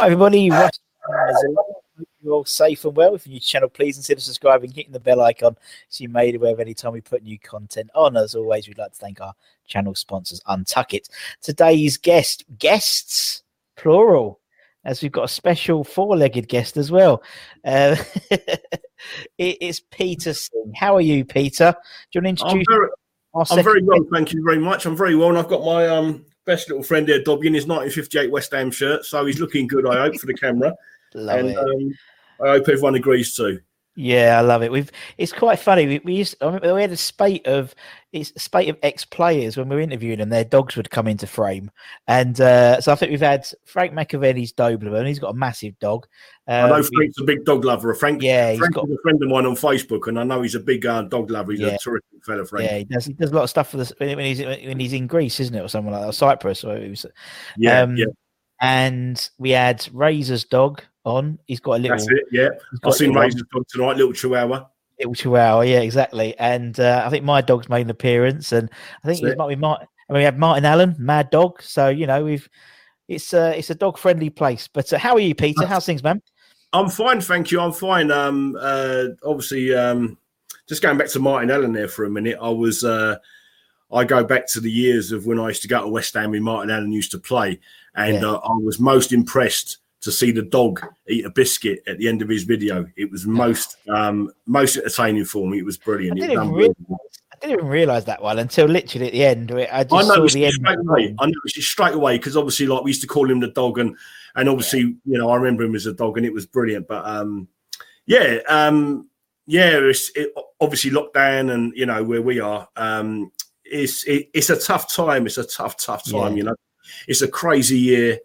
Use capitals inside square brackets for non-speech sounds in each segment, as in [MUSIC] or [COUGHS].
Hi everybody, you're all safe and well. If you're new to the channel, please consider subscribing, hitting the bell icon so you're made aware of any time we put new content on. As always, we'd like to thank our channel sponsors, Untuck It. Today's guest, guests, plural, as we've got a special four-legged guest as well. Uh, [LAUGHS] it is Peter Singh. How are you, Peter? Do you want to I'm introduce very, I'm very well, thank you very much. I'm very well, and I've got my um, best little friend here, Dobby, in his 1958 West Ham shirt, so he's looking good, I hope, for the camera. [LAUGHS] Love and it. um, I hope everyone agrees too. Yeah, I love it. We've it's quite funny. We, we used I remember we had a spate of it's a spate of ex players when we were interviewing them. Their dogs would come into frame, and uh, so I think we've had Frank McAvennie's Doberman. He's got a massive dog. I know Um, Frank's a big dog lover. Of Frank, Yeah, he's Frank got- is a friend of mine on Facebook, and I know he's a big uh, dog lover. He's Yeah. a terrific fella, Frank. yeah, he does. He does a lot of stuff for this when when he's when he's in Greece, isn't it, or somewhere like that, or Cyprus, or was. yeah, um, yeah. And we had Razor's dog on. He's got a little. That's it. Yeah, I've seen Razor's dog tonight, little Chihuahua. Little Chihuahua, yeah, exactly. And uh, I think my dog's made an appearance, and I think That's it might be Martin. I mean, we have Martin Allen, Mad Dog. So you know, we've it's uh, it's a dog friendly place. But uh, how are you, Peter? How's things, man? I'm fine, thank you. I'm fine. Um, uh, obviously, um, just going back to Martin Allen there for a minute. I was, uh, I go back to the years of when I used to go to West Ham when Martin Allen used to play, and Yeah. uh, I was most impressed to see the dog eat a biscuit at the end of his video. It was most, um, most entertaining for me. It was brilliant. It didn't, realize. I didn't even realize that one until literally at the end. I just I saw the end. straight away. I noticed it straight away because obviously, like we used to call him the dog, and and obviously, you know, I remember him as a dog, and it was brilliant. But um, yeah, um, yeah, it's it, obviously lockdown, and you know where we are. Um, it's it, it's a tough time. It's a tough, tough time. Yeah. You know, it's a crazy year.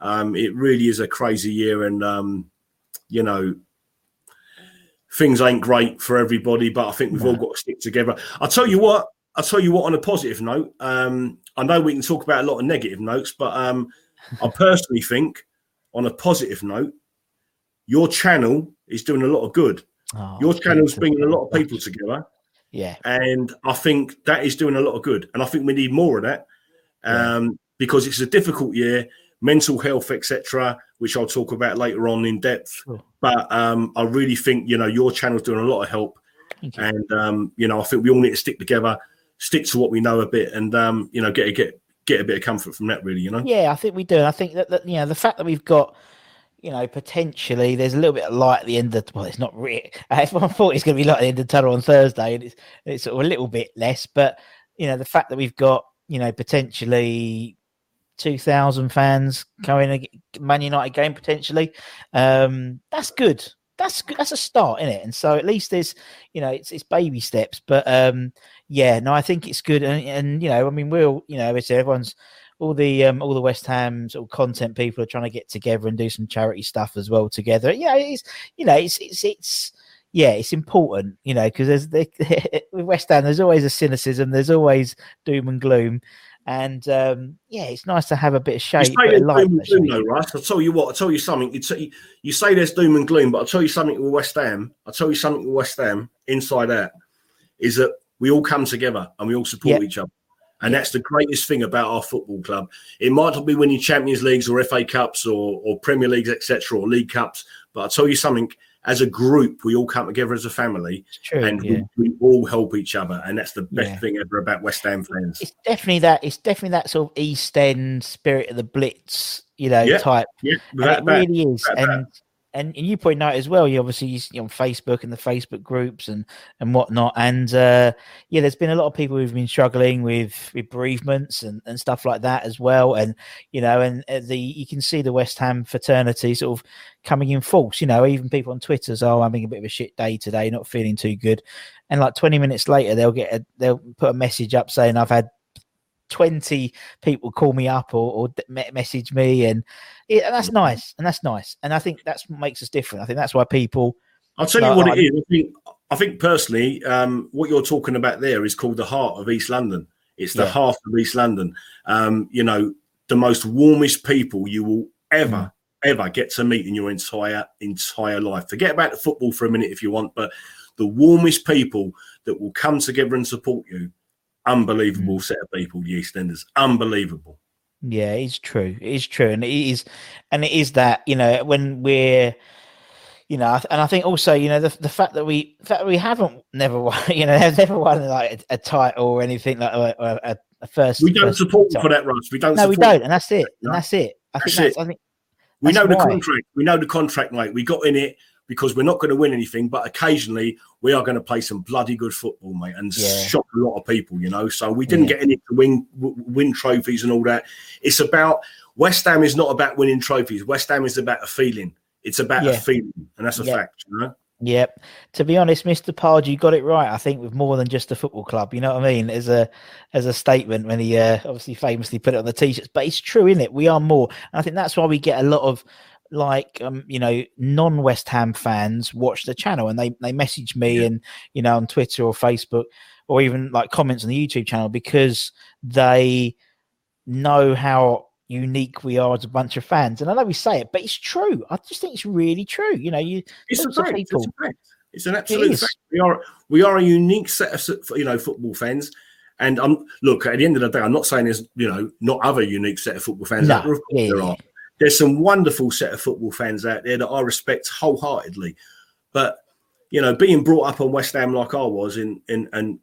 Um, it really is a crazy year, and um, you know, things ain't great for everybody. But I think we've all got to stick together. I'll tell you what. I'll tell you what. On a positive note, um, I know we can talk about a lot of negative notes, but um, I personally think, on a positive note, your channel is doing a lot of good. Oh, Your channel's bringing a lot of people together, Yeah, and I think that is doing a lot of good. And I think we need more of that um, because it's a difficult year, mental health, etc., which I'll talk about later on in depth. Sure. But um, I really think you know your channel's doing a lot of help, and um, you know I think we all need to stick together, stick to what we know a bit, and um, you know get a get get a bit of comfort from that. Really, you know. Yeah, I think we do. and I think that, that you know the fact that we've got, you know, potentially there's a little bit of light at the end of well, it's not really. [LAUGHS] I thought it's going to be light at the end of the tunnel on Thursday, and it's it's sort of a little bit less. But you know, the fact that we've got you know potentially two thousand fans coming a Man United game potentially, um, that's good. That's good. That's a start, isn't it? And so at least there's, you know, it's it's baby steps. But um, yeah, no, I think it's good. And, and you know, I mean, we'll, you know, it's everyone's all the um, all the West Ham sort of content people are trying to get together and do some charity stuff as well together. Yeah, it's you know, it's it's it's yeah, it's important, you know, because there's the, [LAUGHS] with West Ham, there's always a cynicism, there's always doom and gloom, and um, yeah, it's nice to have a bit of shade. You say light, doom and gloom, though, Russ. I'll tell you what. I'll tell you something. You, say, you say there's doom and gloom, but I'll tell you something with West Ham. I'll tell you something with West Ham, inside out, is that we all come together and we all support Yeah. each other. And that's the greatest thing about our football club. It might not be winning Champions Leagues or FA Cups or, or Premier Leagues, etc., or League Cups, but I'll tell you something. As a group, we all come together as a family, true, and yeah. we, we all help each other, and that's the best Yeah. thing ever about West Ham fans. it's definitely that. It's definitely that sort of East End spirit of the Blitz, you know, Yeah, type. Yeah, And it that. really is, that. and, and and you point out as well. You obviously you see on Facebook and the Facebook groups and and whatnot, and uh, yeah, there's been a lot of people who've been struggling with with bereavements and, and stuff like that as well. And you know, and uh, the you can see the West Ham fraternity sort of coming in force. You know, even people on Twitter say, "Oh, I'm having a bit of a shit day today, not feeling too good," and like 20 minutes later, they'll get a, they'll put a message up saying, "I've had." 20 people call me up or, or message me and, yeah, and that's nice and that's nice and i think that's what makes us different i think that's why people I'll tell you No, what I- it is. I think, I think personally, um, what you're talking about there is called the heart of East London. It's the Yeah. heart of East London. Um, you know, the most warmest people you will ever, Mm. ever get to meet in your entire entire life. Forget about the football for a minute if you want, but the warmest people that will come together and support you. Mm. Unbelievable set of people, the EastEnders. Unbelievable. yeah it's true it is true and it is and it is that you know when we're you know, and I think also, you know, the, the fact that we fact that we haven't never [LAUGHS] won, you know, never won like a, a title or anything like or, or a, a first. We don't first support title. for that, Russ. We don't. No, we don't, and that's it. No. And that's it. I That's think that's. it. I think We know the why. contract. We know the contract, mate. We got in it because we're not going to win anything, but occasionally we are going to play some bloody good football, mate, and Yeah. shock a lot of people. You know, so we didn't Yeah. get any to win win trophies and all that. It's about West Ham is not about winning trophies. West Ham is about a feeling. It's about Yeah. a feeling, and that's a fact. You know. Yep. To be honest, Mr. Pard, you got it right. I think with more than just a football club. You know what I mean? As a as a statement when he uh, obviously famously put it on the t-shirts, but it's true, isn't it? We are more, and I think that's why we get a lot of like um you know non West Ham fans watch the channel and they they message me and you know on Twitter or Facebook or even like comments on the YouTube channel because they know how unique we are as a bunch of fans. And I know we say it, but it's true. I just think it's really true. You know, you It's a fact. It's, it's an absolute is. fact. We are we are a unique set of you know football fans. And um, look, at the end of the day, I'm not saying there's you know not other unique set of football fans. No, there. Of course yeah, there yeah. are. There's some wonderful set of football fans out there that I respect wholeheartedly. But you know, being brought up on West Ham like I was, in in and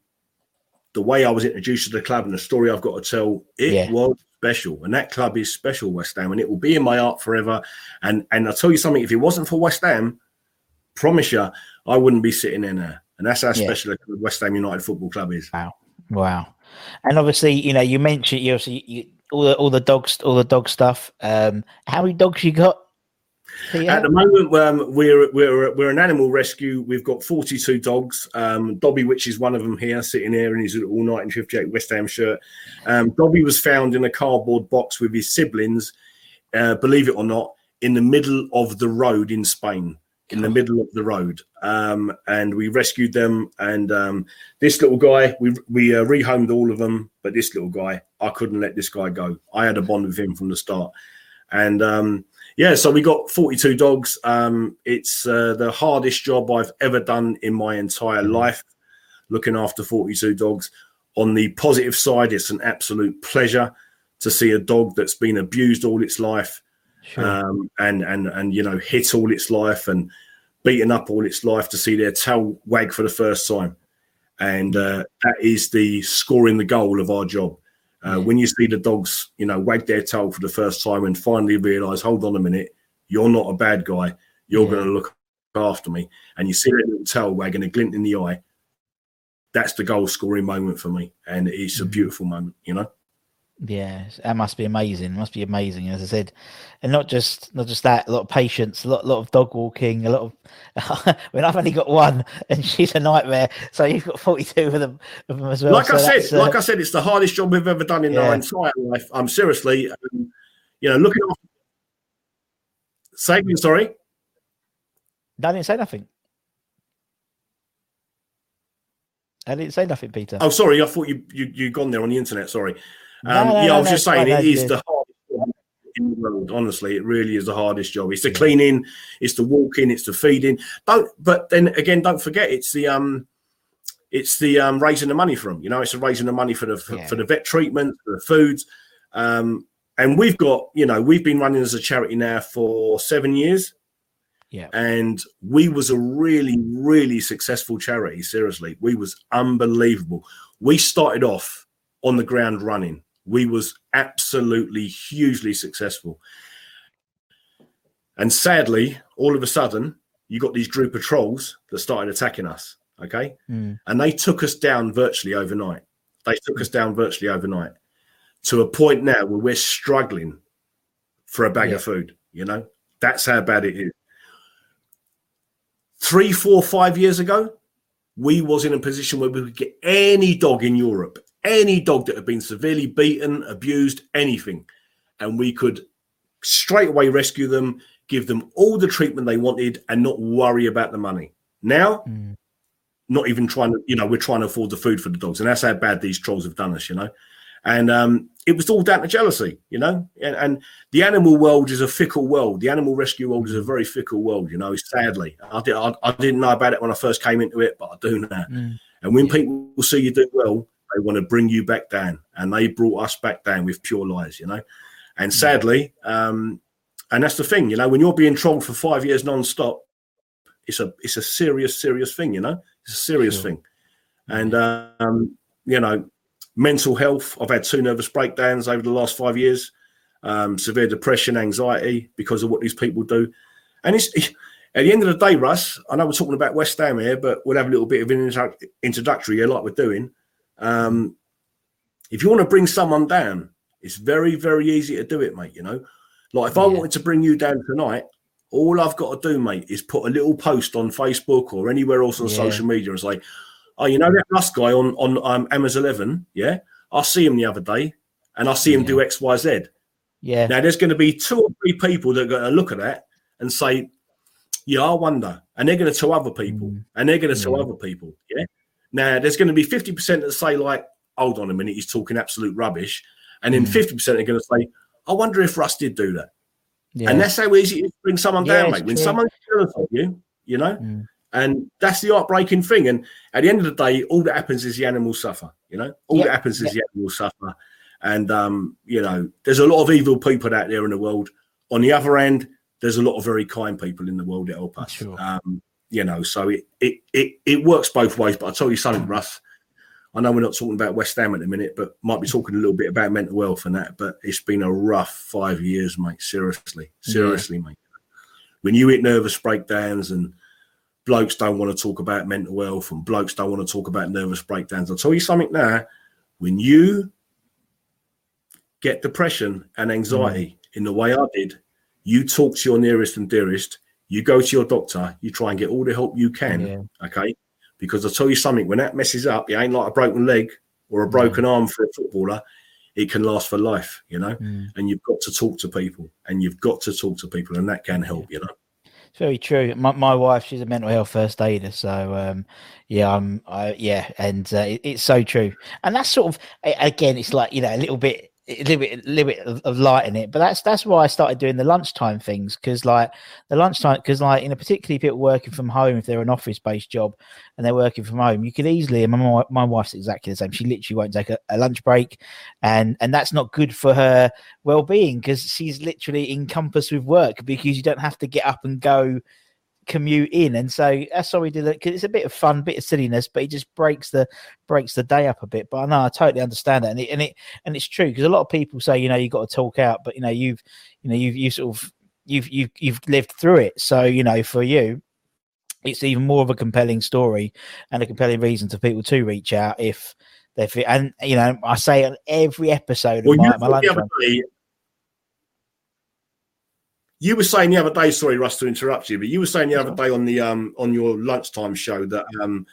the way I was introduced to the club and the story I've got to tell, it Yeah. was special. And that club is special, West Ham, and it will be in my heart forever. And and I'll tell you something: if it wasn't for West Ham, promise you, I wouldn't be sitting in there now. And that's how Yeah. special the West Ham United Football Club is. Wow. And obviously, you know, you mentioned you obviously you, all the all the dogs, all the dog stuff. Um, how many dogs you got? Peter? At the moment, um, we're we're we're an animal rescue. We've got 42 dogs. Um, Dobby, which is one of them here, sitting here in his little 1958 West Ham shirt. Um, Dobby was found in a cardboard box with his siblings. Uh, believe it or not, in the middle of the road in Spain. In the middle of the road, um, and we rescued them. And um, this little guy, we we uh, rehomed all of them, but this little guy, I couldn't let this guy go. I had a bond with him from the start, and um, yeah, so we got 42 dogs. Um, it's uh, the hardest job I've ever done in my entire life, looking after 42 dogs. On the positive side, it's an absolute pleasure to see a dog that's been abused all its life Sure. um, and and and you know hit all its life and beaten up all its life to see their tail wag for the first time, and uh, that is the scoring the goal of our job. Uh, when you see the dogs, you know, wag their tail for the first time and finally realise, hold on a minute, you're not a bad guy. You're Yeah. going to look after me, and you see that little tail wag and a glint in the eye. That's the goal scoring moment for me, and it's a beautiful moment, you know. Yeah, that must be amazing. It Must be amazing, as I said, and not just not just that. A lot of patience, a lot, lot of dog walking, a lot of. [LAUGHS] I mean, I've only got one, and she's a nightmare. So you've got forty-two of them, of them as well. like so I said, uh, like I said, it's the hardest job we've ever done in Yeah. our entire life. I'm seriously, um, you know, looking after. Say again, sorry. I didn't say nothing. I didn't say nothing, Peter. Oh, sorry, I thought you you you gone there on the internet. Sorry. No, Um, no, yeah, no, I was no, just saying it it's the hardest job in the world. Honestly, it really is the hardest job. It's the cleaning, it's the walking, it's the feeding. Don't. But then again, don't forget, it's the um, it's the um raising the money for them. You know, it's the raising the money for the for, Yeah. for the vet treatment, for the foods. Um, and we've got, you know, we've been running as a charity now for seven years Yeah. and we was a really really successful charity seriously we was unbelievable we started off on the ground running we was absolutely hugely successful. And sadly all of a sudden you got these group of trolls that started attacking us okay? Mm. and they took us down virtually overnight. They took us down virtually overnight to a point now where we're struggling for a bag Yeah. of food you know? That's how bad it is. Three, four, five years ago, we was in a position where we could get any dog in Europe, any dog that had been severely beaten, abused, anything, and we could straight away rescue them, give them all the treatment they wanted, and not worry about the money. Now, Mm. not even trying to, you know, we're trying to afford the food for the dogs, and that's how bad these trolls have done us, you know. And um, it was all down to jealousy, you know. And, and the animal world is a fickle world. The animal rescue world is a very fickle world, you know. Sadly, I, did, I, I didn't know about it when I first came into it, but I do now. Mm. And when people see you do well, they want to bring you back down, and they brought us back down with pure lies, you know. And sadly, um, and that's the thing, you know, when you're being trolled for five years non-stop, it's a it's a serious, serious thing, you know. It's a serious Sure. thing, and um, you know, mental health. I've had two nervous breakdowns over the last five years, um, severe depression, anxiety because of what these people do, and it's. [LAUGHS] At the end of the day, Russ, I know we're talking about West Ham here, but we'll have a little bit of an introductory here, like we're doing. Um, if you want to bring someone down, it's very, very easy to do it, mate. You know, like if I wanted to bring you down tonight, all I've got to do, mate, is put a little post on Facebook or anywhere else on Yeah. social media and say, "Oh, you know that Russ guy on on um, Hammers Eleven? Yeah, I see him the other day, and I see him do X, Y, Z. Yeah. Now there's going to be two or three people that are going to look at that and say, "Yeah, I wonder," and they're going to tell other people, Mm. and they're going to tell other people. Yeah. Now there's going to be fifty percent that say like, "Hold on a minute, he's talking absolute rubbish," and then Mm. fifty percent are going to say, "I wonder if Russ did do that." yeah. And that's how easy it is to bring someone Yeah, down, mate. When someone's jealous of you, you know, Mm. and that's the heartbreaking thing. And at the end of the day, all that happens is the animals suffer. You know, all Yeah, that happens is the animals suffer. And um, you know, there's a lot of evil people out there in the world. On the other end, there's a lot of very kind people in the world that help us. Sure. Um, you know, so it, it it it works both ways. But I'll tell you something, Russ. I know we're not talking about West Ham at the minute, but might be talking a little bit about mental health and that. But it's been a rough five years, mate. Seriously, seriously, mate. When you hit nervous breakdowns and blokes don't want to talk about mental health and blokes don't want to talk about nervous breakdowns, I'll tell you something now. When you get depression and anxiety mm. in the way I did, you talk to your nearest and dearest, you go to your doctor, you try and get all the help you can. Yeah. Okay. Because I'll tell you something, when that messes up, it ain't like a broken leg or a broken arm for a footballer. It can last for life, you know, Mm. and you've got to talk to people and you've got to talk to people, and that can help, you know. It's very true. My my wife, she's a mental health first aider, so um, yeah, I'm, I yeah, and uh, it, it's so true. And that's sort of again, it's like you know a little bit, a little bit, a little bit of, of light in it. But that's that's why I started doing the lunchtime things because like the lunchtime, because like you know, particularly people working from home, if they're an office based job and they're working from home, you could easily. And my my wife's exactly the same. She literally won't take a, a lunch break, and and that's not good for her well-being because she's literally encompassed with work because you don't have to get up and go commute in. And so that's why we did it because it's a bit of fun bit of silliness but it just breaks the breaks the day up a bit. But i know i totally understand that. And it and it and it's true because a lot of people say you know you've got to talk out but you know you've you know you've you sort of you've you've you've lived through it. So you know for you it's even more of a compelling story and a compelling reason for people to reach out if they feel and you know i say on every episode of Well, you, my, my lunch day, you were saying the other day, sorry, Russ, to interrupt you, but you were saying the other day on the um on your lunchtime show that um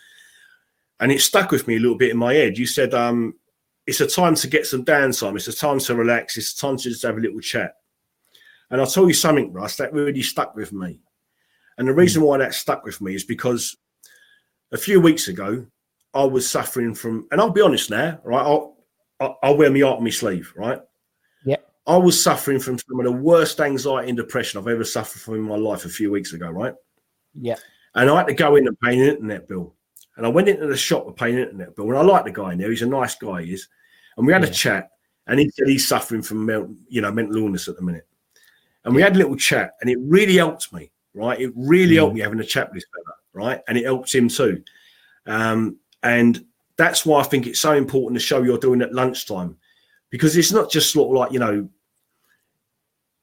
and it stuck with me a little bit in my head. You said um it's a time to get some downtime, it's a time to relax, it's a time to just have a little chat. And I'll tell you something, Russ, that really stuck with me. And the reason why that stuck with me is because a few weeks ago, I was suffering from, and I'll be honest now, right? I'll, I'll, I'll wear my heart on my sleeve, right? Yeah. I was suffering from some of the worst anxiety and depression I've ever suffered from in my life a few weeks ago, right? Yeah. And I had to go in and pay an internet bill. And I went into the shop to pay an internet bill. And I like the guy in there. He's a nice guy, he is. And we had Yeah. a chat. And he said he's suffering from you know mental illness at the minute. And we had a little chat, and it really helped me, right? It really helped me having a chat with this fella, right? And it helps him too. Um, and that's why I think it's so important the show you're doing at lunchtime, because it's not just sort of like you know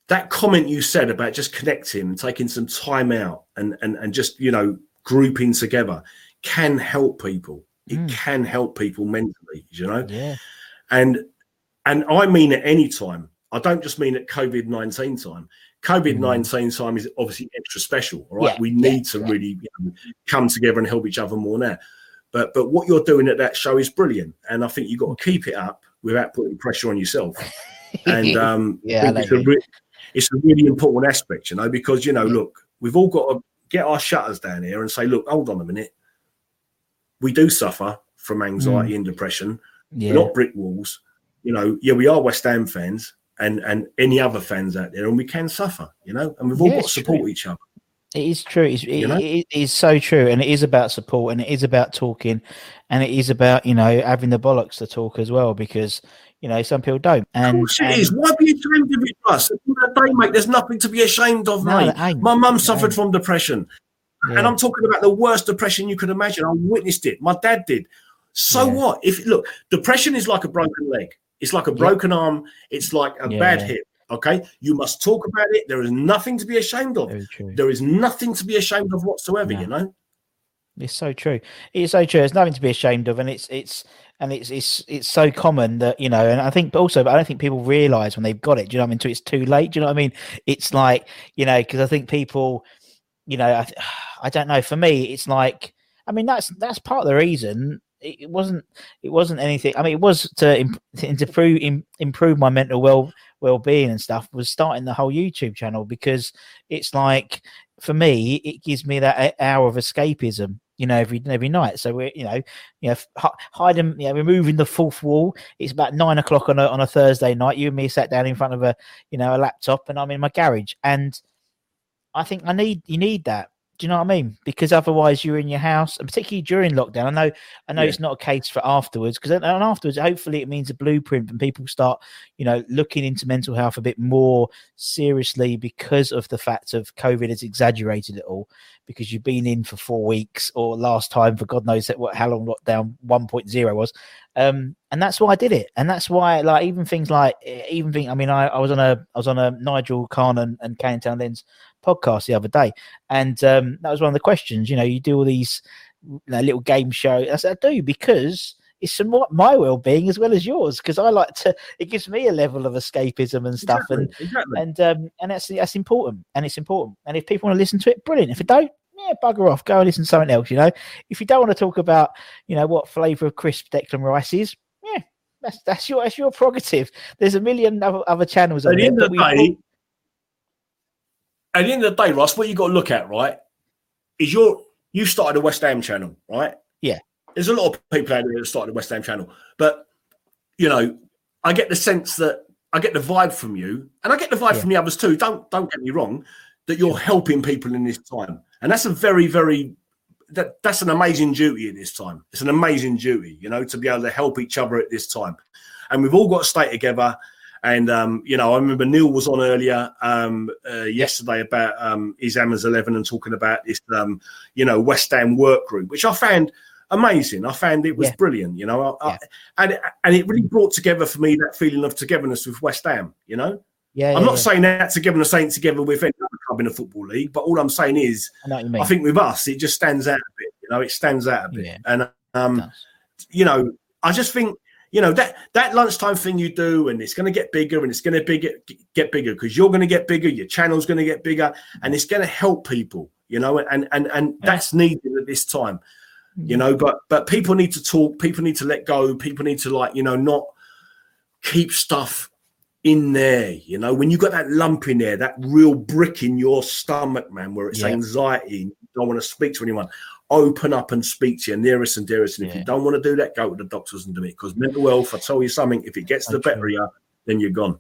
that comment you said about just connecting and taking some time out and and and just you know grouping together can help people. It mm. can help people mentally, you know. Yeah. And and I mean at any time. I don't just mean at COVID nineteen time. COVID nineteen mm-hmm. time is obviously extra special. All right, Yeah, we yeah, need to really you know, come together and help each other more now. But but what you're doing at that show is brilliant, and I think you've got to keep it up without putting pressure on yourself. [LAUGHS] And um, Yeah, think it's, a re- it's a really important aspect, you know, because you know, look, we've all got to get our shutters down here and say, look, hold on a minute, we do suffer from anxiety and depression. Yeah. We're not brick walls, you know. Yeah, we are West Ham fans and and any other fans out there, and we can suffer, you know, and we've all Yeah, got to support true. each other. It is true. It's, it, You know? it is so true, and it is about support, and it is about talking, and it is about you know having the bollocks to talk as well, because you know some people don't. Of And, course it and- is. Why be ashamed of it, Russ? At the end of the day, mate, there's nothing to be ashamed of, No, mate. My mum suffered from depression. Yeah. And I'm talking about the worst depression you could imagine. I witnessed it. My dad did. So Yeah. what? If look, depression is like a broken leg. It's like a broken arm. It's like a Yeah. bad hip. Okay, you must talk about it. There is nothing to be ashamed of. There is nothing to be ashamed of whatsoever. No. You know. It's so true. It's so true. There's nothing to be ashamed of, and it's it's and it's it's it's so common that you know. And I think also, but I don't think people realise when they've got it. Do you know what I mean? Until it's too late. Do you know what I mean? It's like you know because I think people, you know, I, [SIGHS] I don't know. For me, it's like I mean that's that's part of the reason. It, wasn't it wasn't anything. I mean, it was to imp- to improve im- improve my mental well well being and stuff. Was starting the whole YouTube channel because it's like for me, it gives me that hour of escapism, you know, every every night. So we're, you know, you know, hiding, you know, removing the fourth wall. It's about nine o'clock on a on a Thursday night. You and me sat down in front of a, you know, a laptop, and I'm in my garage. And I think I need you need that. Do you know what I mean? Because otherwise, you're in your house, and particularly during lockdown. I know, I know, Yeah. it's not a case for afterwards. Because and afterwards, hopefully, it means a blueprint, and people start, you know, looking into mental health a bit more seriously because of the fact of COVID has exaggerated it all. Because you've been in for four weeks, or last time for God knows what how long lockdown 1.0 was, um, and that's why I did it, and that's why like even things like even thing. I mean, I, I was on a I was on a Nigel Khan and, and Kane Town Lens podcast the other day, and um, that was one of the questions. You know, you do all these you know, little game show. I said I do because it's somewhat my well-being as well as yours because I like to. It gives me a level of escapism and stuff, and Exactly, exactly. and um, and that's that's important, and it's important. And if people want to listen to it, brilliant. If they don't, yeah, bugger off, go and listen to something else. You know, if you don't want to talk about, you know, what flavour of crisp Declan Rice is, yeah, that's that's your that's your prerogative. There's a million other, other channels. at the end of the day, at the end of the day, Ross, what you got to look at, right, is your you started a West Ham channel, right? Yeah. There's a lot of people out there that started a West Ham channel, but you know, I get the sense that I get the vibe from you, and I get the vibe Yeah. from the others too. Don't don't get me wrong, that you're helping people in this time, and that's a very very that that's an amazing duty at this time. It's an amazing duty, you know, to be able to help each other at this time, and we've all got to stay together. And um, you know, I remember Neil was on earlier um, uh, yesterday about um, his Hammers Eleven and talking about this, um, you know, West Ham work group, which I found amazing. I found it was Yeah. brilliant. You know, I, Yeah. I, and and it really brought together for me that feeling of togetherness with West Ham. You know, yeah, I'm yeah, not saying that togetherness ain't together with any club in a football league, but all I'm saying is, I know what you mean. I think with us, it just stands out a bit. You know, it stands out a bit, Yeah. and um, you know, I just think you know that that lunchtime thing you do, and it's going to get bigger, and it's going to bigger get bigger because you're going to get bigger, your channel's going to get bigger, and it's going to help people. You know, and and and that's needed at this time. You know, but but people need to talk. People need to let go. People need to like you know not keep stuff in there. You know, when you got that lump in there, that real brick in your stomach, man, where it's Yeah. anxiety, you don't want to speak to anyone. open up and speak to your nearest and dearest. And if Yeah. you don't want to do that, go to the doctors and do it. Because mental health, I tell you something, if it gets the better of you, then you're gone.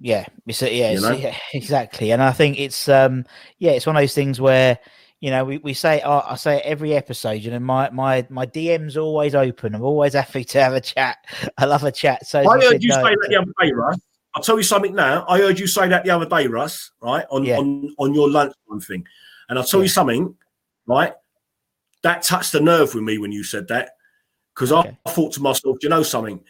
yeah, it's a, yeah, You know? yeah, [LAUGHS] exactly. And I think it's um yeah, it's one of those things where you know we, we say oh, I say it every episode, you know, my my my DM's always open. I'm always [LAUGHS] happy to have a chat. I love a chat. So I you heard you no, say that the other day, Russ. I'll tell you something now. I heard you say that the other day, Russ, right? On Yeah. on, on your lunchtime thing. And I'll tell Yeah. you something, right? That touched the nerve with me when you said that. Because Okay. I, I thought to myself, you know something?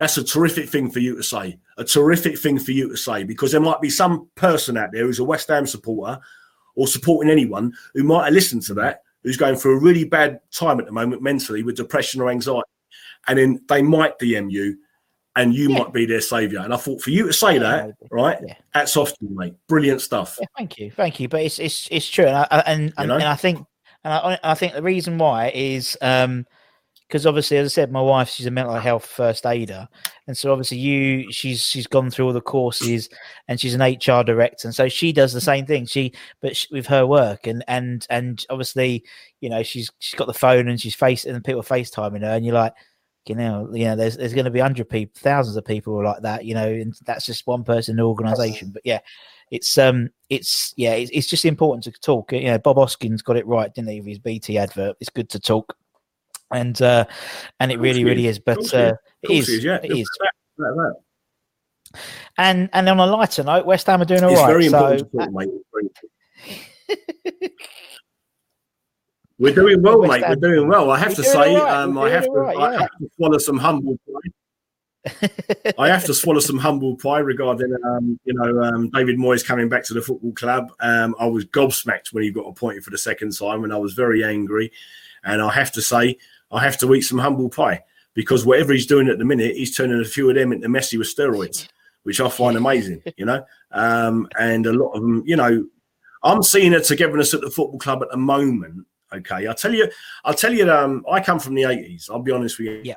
That's a terrific thing for you to say. A terrific thing for you to say. Because there might be some person out there who's a West Ham supporter or supporting anyone who might have listened to that, who's going through a really bad time at the moment mentally with depression or anxiety. And then they might DM you and you Yeah. might be their savior. And I thought for you to say Yeah, that, maybe. right? Yeah. Hats off to you, mate. Brilliant stuff. Yeah, thank you, thank you. But it's it's it's true, and I, and and, and I think and I, I think the reason why is um because obviously, as I said, my wife she's a mental health first aider, and so obviously you she's she's gone through all the courses, and she's an HR director, and so she does the same thing. She but sh with her work, and and and obviously, you know, she's she's got the phone and she's face and people FaceTiming her, and you're like. You know, you know, there's there's going to be hundred people, thousands of people like that. You know, and that's just one person in the organisation. But yeah, it's um it's yeah it's, it's just important to talk you know bob hoskins got it right didn't he with his bt advert it's good to talk and uh and it really really is. but uh it is yeah. it is and and on a lighter note west ham are doing all It's right very so to talk, mate. [LAUGHS] It's very important. We're doing well, mate. We're doing well. I have We're to say, right. um, I have to, right, I have to swallow some humble pie. I have to [LAUGHS] swallow some humble pie regarding, um, you know, um, David Moyes coming back to the football club. Um, I was gobsmacked when he got appointed for the second time, and I was very angry. And I have to say, I have to eat some humble pie because whatever he's doing at the minute, he's turning a few of them into Messi with steroids, which I find amazing. You know, um, and a lot of them, you know, I'm seeing a togetherness at the football club at the moment. Okay, I'll tell you, I'll tell you. Um, I come from the '80s. I'll be honest with you. Yeah.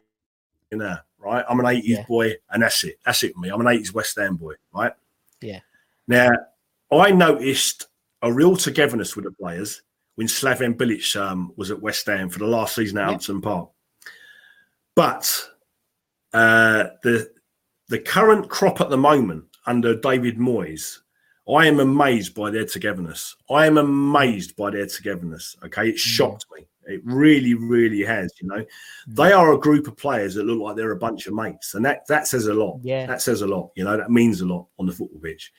You know, right? I'm an '80s Yeah. boy, and that's it. That's it for me. I'm an '80s West Ham boy, right? Yeah. Now, I noticed a real togetherness with the players when Slaven Bilic um, was at West Ham for the last season at Yeah. Upton Park. But uh, the the current crop at the moment under David Moyes, I am amazed by their togetherness. I am amazed by their togetherness. Okay, it shocked me. It really, really has. You know, they are a group of players that look like they're a bunch of mates, and that that says a lot. Yeah. that says a lot. You know, that means a lot on the football pitch,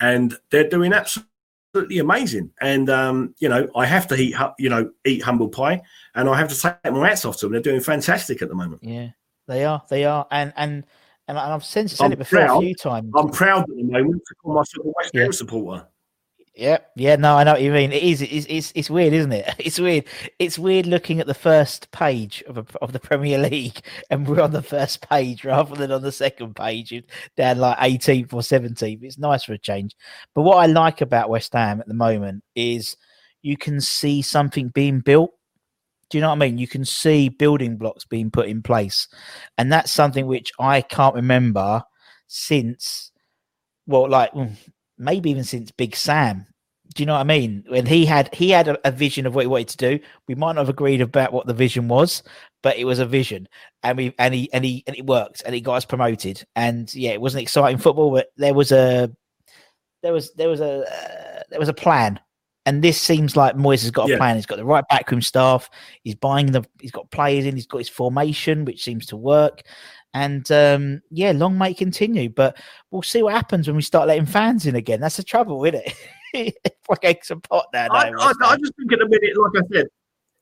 and they're doing absolutely amazing. And um, you know, I have to eat, you know, eat humble pie, and I have to take my hats off to them. They're doing fantastic at the moment. yeah they are they are and and and i've said, said I'm it before a few times I'm proud at the moment to call myself a West Ham Yeah. supporter. Yeah, yeah, no, I know what you mean. It is, it's, it's, it's weird, isn't it? [LAUGHS] It's weird. It's weird looking at the first page of a, of the Premier [LAUGHS] League, and we're on the first page rather than on the second page, down like 18th or 17th. It's nice for a change. But what I like about West Ham at the moment is you can see something being built. Do you know what I mean? You can see building blocks being put in place, and that's something which I can't remember since, well, like mm, maybe even since Big Sam. Do you know what I mean? When he had he had a, a vision of what he wanted to do, we might not have agreed about what the vision was, but it was a vision, and we and he and he and it worked, and it got us promoted. And yeah, it wasn't exciting football, but there was a there was there was a uh, there was a plan. And this seems like Moyes has got a Yeah. plan. He's got the right backroom staff. He's buying the. He's got players in. He's got his formation, which seems to work. And um, yeah, long may continue. But we'll see what happens when we start letting fans in again. That's the trouble, isn't it? [LAUGHS] like eggs and pot now. I, I, I just think at the minute, like I said,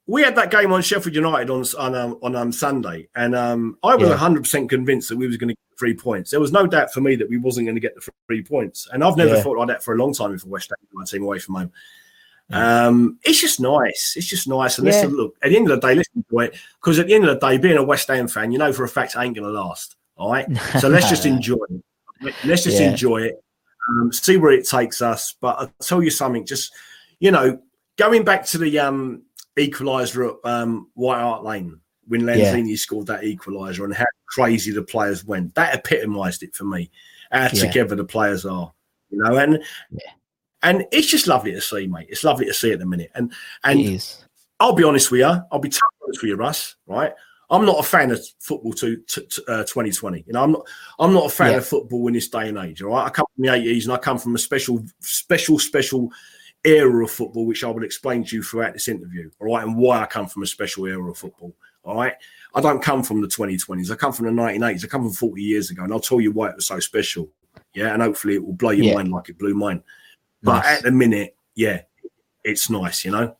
we had that game on Sheffield United on on um, on um, Sunday, and um, I was Yeah. hundred percent convinced that we was going to get three points. There was no doubt for me that we wasn't going to get the three points, and I've never Yeah. thought like that for a long time for West Ham, my team away from home. Um, it's just nice. It's just nice. And Yeah. listen, look, at the end of the day, listen to it because at the end of the day, being a West Ham fan, you know for a fact it ain't going to last. All right, so let's just [LAUGHS] enjoy it. Let's just Yeah. enjoy it. Um, see where it takes us. But I'll tell you something. Just you know, going back to the um, equaliser at um, White Hart Lane when Yeah. Scored that equaliser and how crazy the players went. That epitomised it for me. How together the players are, you know, and Yeah. And it's just lovely to see, mate. It's lovely to see at the minute. And and. I'll be honest with you. I'll be totally honest with you, Russ. Right? I'm not a fan of football to, to, to uh, 2020. You know, I'm not. I'm not a fan Yeah. of football in this day and age. All right, I come from the 80s, and I come from a special, special, special era of football, which I will explain to you throughout this interview. All right, and why I come from a special era of football. All right, I don't come from the 2020s. I come from the 1980s. I come from 40 years ago, and I'll tell you why it was so special. Yeah, and hopefully it will blow your Yeah. mind like it blew mine. But Nice. at the minute, yeah, it's nice. You know.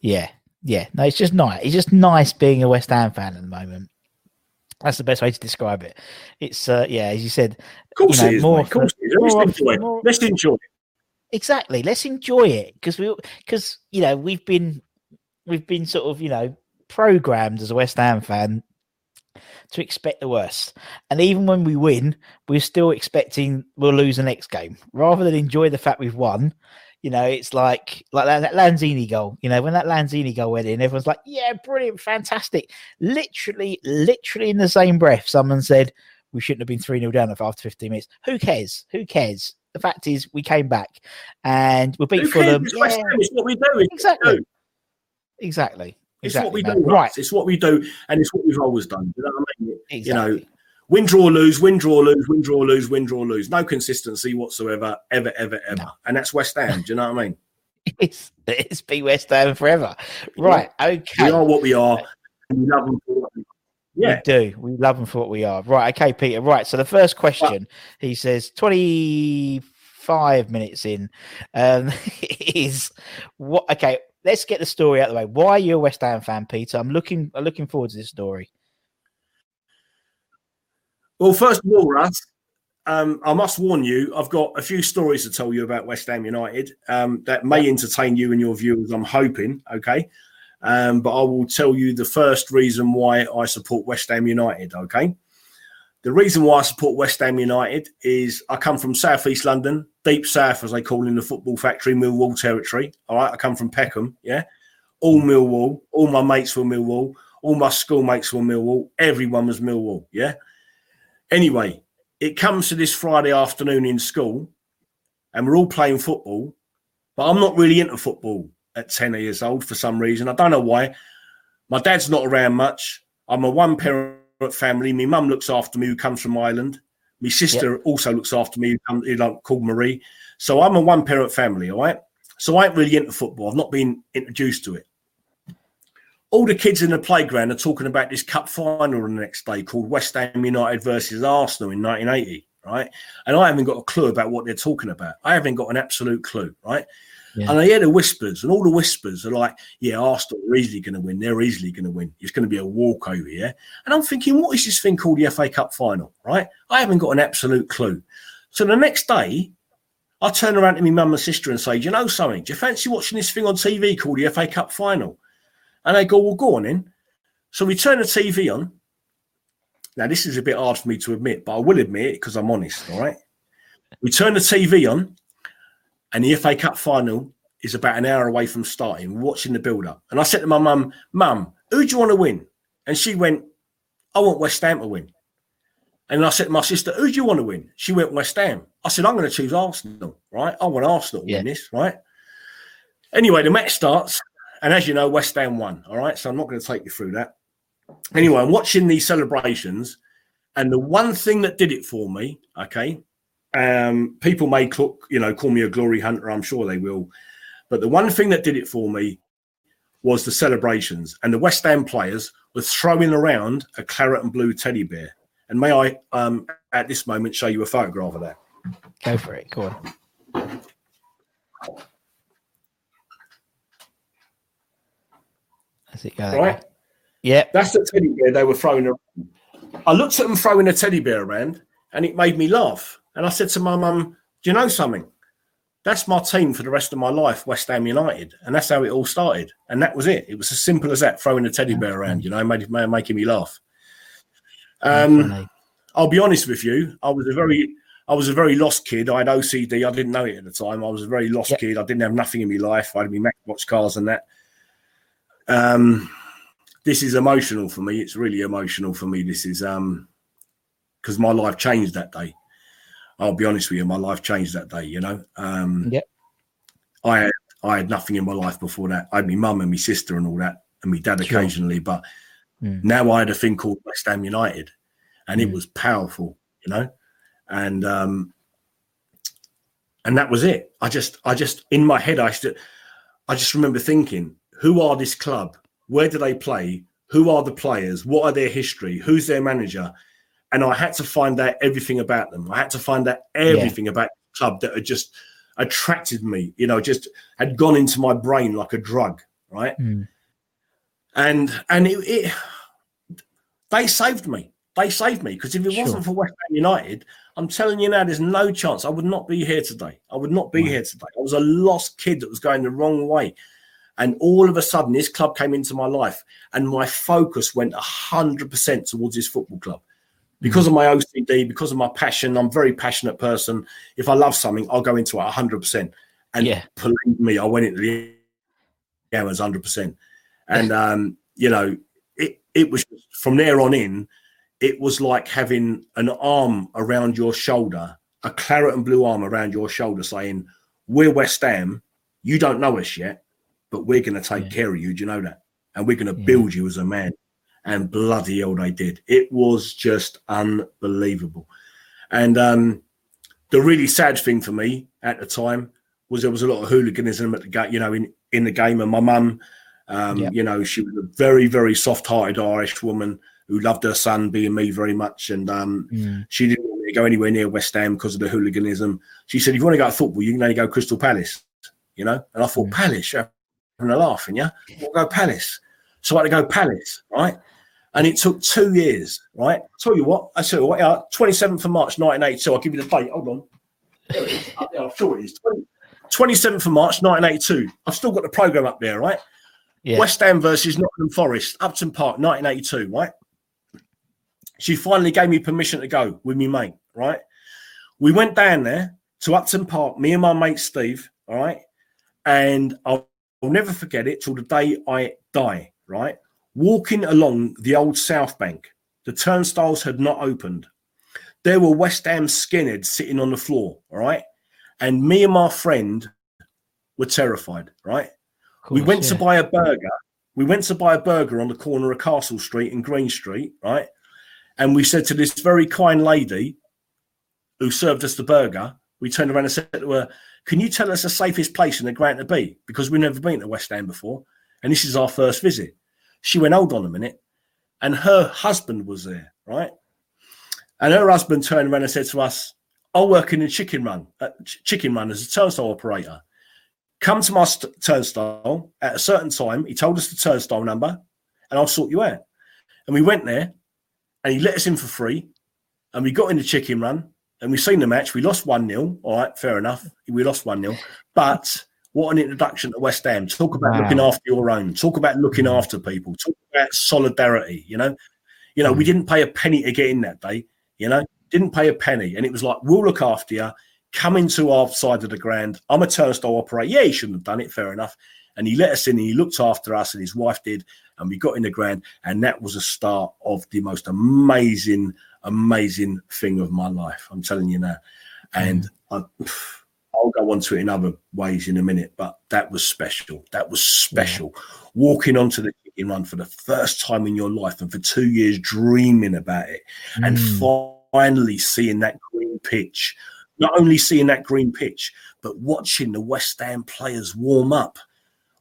Yeah, yeah. No, it's just nice. It's just nice being a West Ham fan at the moment. That's the best way to describe it. It's uh, yeah, as you said, Of course You know, it is. more. Of course it is. Let's enjoy it. more- Let's enjoy it. exactly. Let's enjoy it because we because you know we've been we've been sort of you know programmed as a West Ham fan to expect the worst, and even when we win, we're still expecting we'll lose the next game rather than enjoy the fact we've won. You know, it's like like that, that Lanzini goal. You know, when that Lanzini goal went in, everyone's like, "Yeah, brilliant, fantastic." Literally, literally in the same breath, someone said we shouldn't have been three 0 down after 15 minutes. Who cares? Who cares? The fact is, we came back and we beat Who Fulham. cares? Yeah, It's what we do. It's what we exactly, exactly, It's exactly. what we man. do. Right. It's what we do, and it's what we've always done. You know what I mean? exactly. You know, win, draw, lose, win, draw, lose, win, draw, lose, win, draw, lose. No consistency whatsoever, ever, ever, ever. No. And that's West Ham. do you know what I mean? [LAUGHS] it's it's be West Ham forever. Right, okay. We are what we are. And we love them for what we are. Yeah. We do. We love them for what we are. Right. Okay, Peter. Right. So the first question, he says, 25 minutes in, um, [LAUGHS] is what? Okay, let's get the story out of the way. Why are you a West Ham fan, Peter? I'm looking. I'm looking forward to this story. Well, first of all, Russ, um, I must warn you, I've got a few stories to tell you about West Ham United um, that may entertain you and your viewers, I'm hoping. Okay. Um, but I will tell you the first reason why I support West Ham United. Okay. The reason why I support West Ham United is I come from Southeast London, deep south, as they call it in the football factory, Millwall territory. All right. I come from Peckham. Yeah. All Millwall. All my mates were Millwall. All my schoolmates were Millwall. Everyone was Millwall. Yeah. Anyway, it comes to this Friday afternoon in school, and we're all playing football, but I'm not really into football at 10 years old for some reason. I don't know why. My dad's not around much. I'm a one parent family. My mum looks after me, who comes from Ireland. My sister also looks after me, who like, called Marie. So I'm a one parent family, all right? So I ain't really into football. I've not been introduced to it all the kids in the playground are talking about this cup final on the next day called West Ham United versus Arsenal in 1980, right? And I haven't got a clue about what they're talking about. I haven't got an absolute clue, right? Yeah. And I hear the whispers, and all the whispers are like, yeah, Arsenal are easily going to win. They're easily going to win. It's going to be a walkover, yeah? And I'm thinking, what is this thing called the FA Cup final, right? I haven't got an absolute clue. So the next day, I turn around to my mum and sister and say, do you know something? Do you fancy watching this thing on TV called the FA Cup final? And they go, well, go on in. So we turn the TV on. Now, this is a bit hard for me to admit, but I will admit it because I'm honest, all right? We turn the TV on, and the FA Cup final is about an hour away from starting. Watching the build up. And I said to my mum, Mum, who do you want to win? And she went, I want West Ham to win. And I said to my sister, who do you want to win? She went West Ham. I said, I'm going to choose Arsenal, right? I want Arsenal to Yeah. win this, right? Anyway, the match starts. And as you know, West Ham won. All right. So I'm not going to take you through that. Anyway, I'm watching these celebrations. And the one thing that did it for me, okay, um, people may cl- you know call me a glory hunter. I'm sure they will. But the one thing that did it for me was the celebrations. And the West Ham players were throwing around a claret and blue teddy bear. And may I, um, at this moment, show you a photograph of that? Go for it. Go on. How's it going? Right? Yeah. That's the teddy bear they were throwing around. I looked at them throwing a teddy bear around and it made me laugh. And I said to my mum, Do you know something? That's my team for the rest of my life, West Ham United. And that's how it all started. And that was it. It was as simple as that, throwing a teddy bear around, you know, made, made, making me laugh. Um, I'll be honest with you. I was a very, I was a very lost kid. I had OCD. I didn't know it at the time. I was a very lost Yep. kid. I didn't have nothing in my life. I had my Matchbox cars and that. Um, this is emotional for me. It's really emotional for me. This is um, because my life changed that day. I'll be honest with you. My life changed that day. You know. Um, Yep. I had I had nothing in my life before that. I had my mum and my sister and all that, and my dad Sure. occasionally. But Mm. now I had a thing called West Ham United, and it Mm. was powerful, you know. And um, and that was it. I just, I just in my head, I still, I just remember thinking, who are this club? Where do they play? Who are the players? What are their history? Who's their manager? And I had to find out everything about them. I had to find out everything about the club that had just attracted me, you know, just had gone into my brain like a drug, right? Mm. And and it, it they saved me. They saved me because if it Sure. wasn't for West Ham United, I'm telling you now, there's no chance I would not be here today. I would not be Right. here today. I was a lost kid that was going the wrong way. And all of a sudden, this club came into my life, and my focus went 100% towards this football club. Because of my OCD, because of my passion, I'm a very passionate person. If I love something, I'll go into it 100%. And Yeah. believe me, I went into the Irons 100%. And, [LAUGHS] um, you know, it, it was from there on in, it was like having an arm around your shoulder, a claret and blue arm around your shoulder saying, We're West Ham. You don't know us yet, but we're going to take Yeah. care of you. Do you know that? And we're going to Yeah. build you as a man. And bloody hell, they did. It was just unbelievable. And um, the really sad thing for me at the time was there was a lot of hooliganism at the game, you know, in, in the game. And my mum, um, Yep. you know, she was a very, very soft-hearted Irish woman who loved her son, being me very much, and um, Mm. she didn't want me to go anywhere near West Ham because of the hooliganism. She said, "If you want to go to football, you can only go Crystal Palace." You know, and I thought Mm. Palace, you're having a laughing, yeah. [LAUGHS] We'll go Palace. So I had to go Palace, right? And it took two years, right? I tell you what, I tell you what, yeah, 27th of March 1982. I'll give you the date. Hold on. There it is. I'm sure it is. 27th of March 1982. I've still got the program up there, right? Yeah. West Ham versus Nottingham Forest, Upton Park, 1982, right? She finally gave me permission to go with me mate, right? We went down there to Upton Park, me and my mate Steve, all right? And I'll, I'll never forget it till the day I die, right? Walking along the old South Bank, the turnstiles had not opened. There were West Ham skinheads sitting on the floor, all right? And me and my friend were terrified, right? Of we course, went to buy a burger. We went to buy a burger on the corner of Castle Street and Green Street, right? And we said to this very kind lady who served us the burger, we turned around and said to her, Can you tell us the safest place in the Grant to be? Because we've never been to West Ham before. And this is our first visit. She went, Hold on a minute. And her husband was there, right? And her husband turned around and said to us, I work in a chicken run, uh, ch- chicken run as a turnstile operator come to my st- turnstile at a certain time. He told us the turnstile number, and I'll sort you out. And we went there, and he let us in for free. And we got in the chicken run, and we seen the match. We lost 1 0. All right, fair enough. We lost 1 0. But what an introduction to West Ham. Talk about Wow. looking after your own. Talk about looking Mm. after people. Talk about solidarity. You know, you know, we Mm. didn't pay a penny to get in that day. You know, didn't pay a penny, and it was like we'll look after you. Come into our side of the ground. I'm a turnstile operator. Yeah, he shouldn't have done it. Fair enough. And he let us in, and he looked after us, and his wife did, and we got in the ground, and that was a start of the most amazing, amazing thing of my life. I'm telling you now, and I, I'll go on to it in other ways in a minute, but that was special. That was special. Walking onto the chicken run for the first time in your life and for two years dreaming about it and Mm. finally seeing that green pitch. Not only seeing that green pitch, but watching the West Ham players warm up.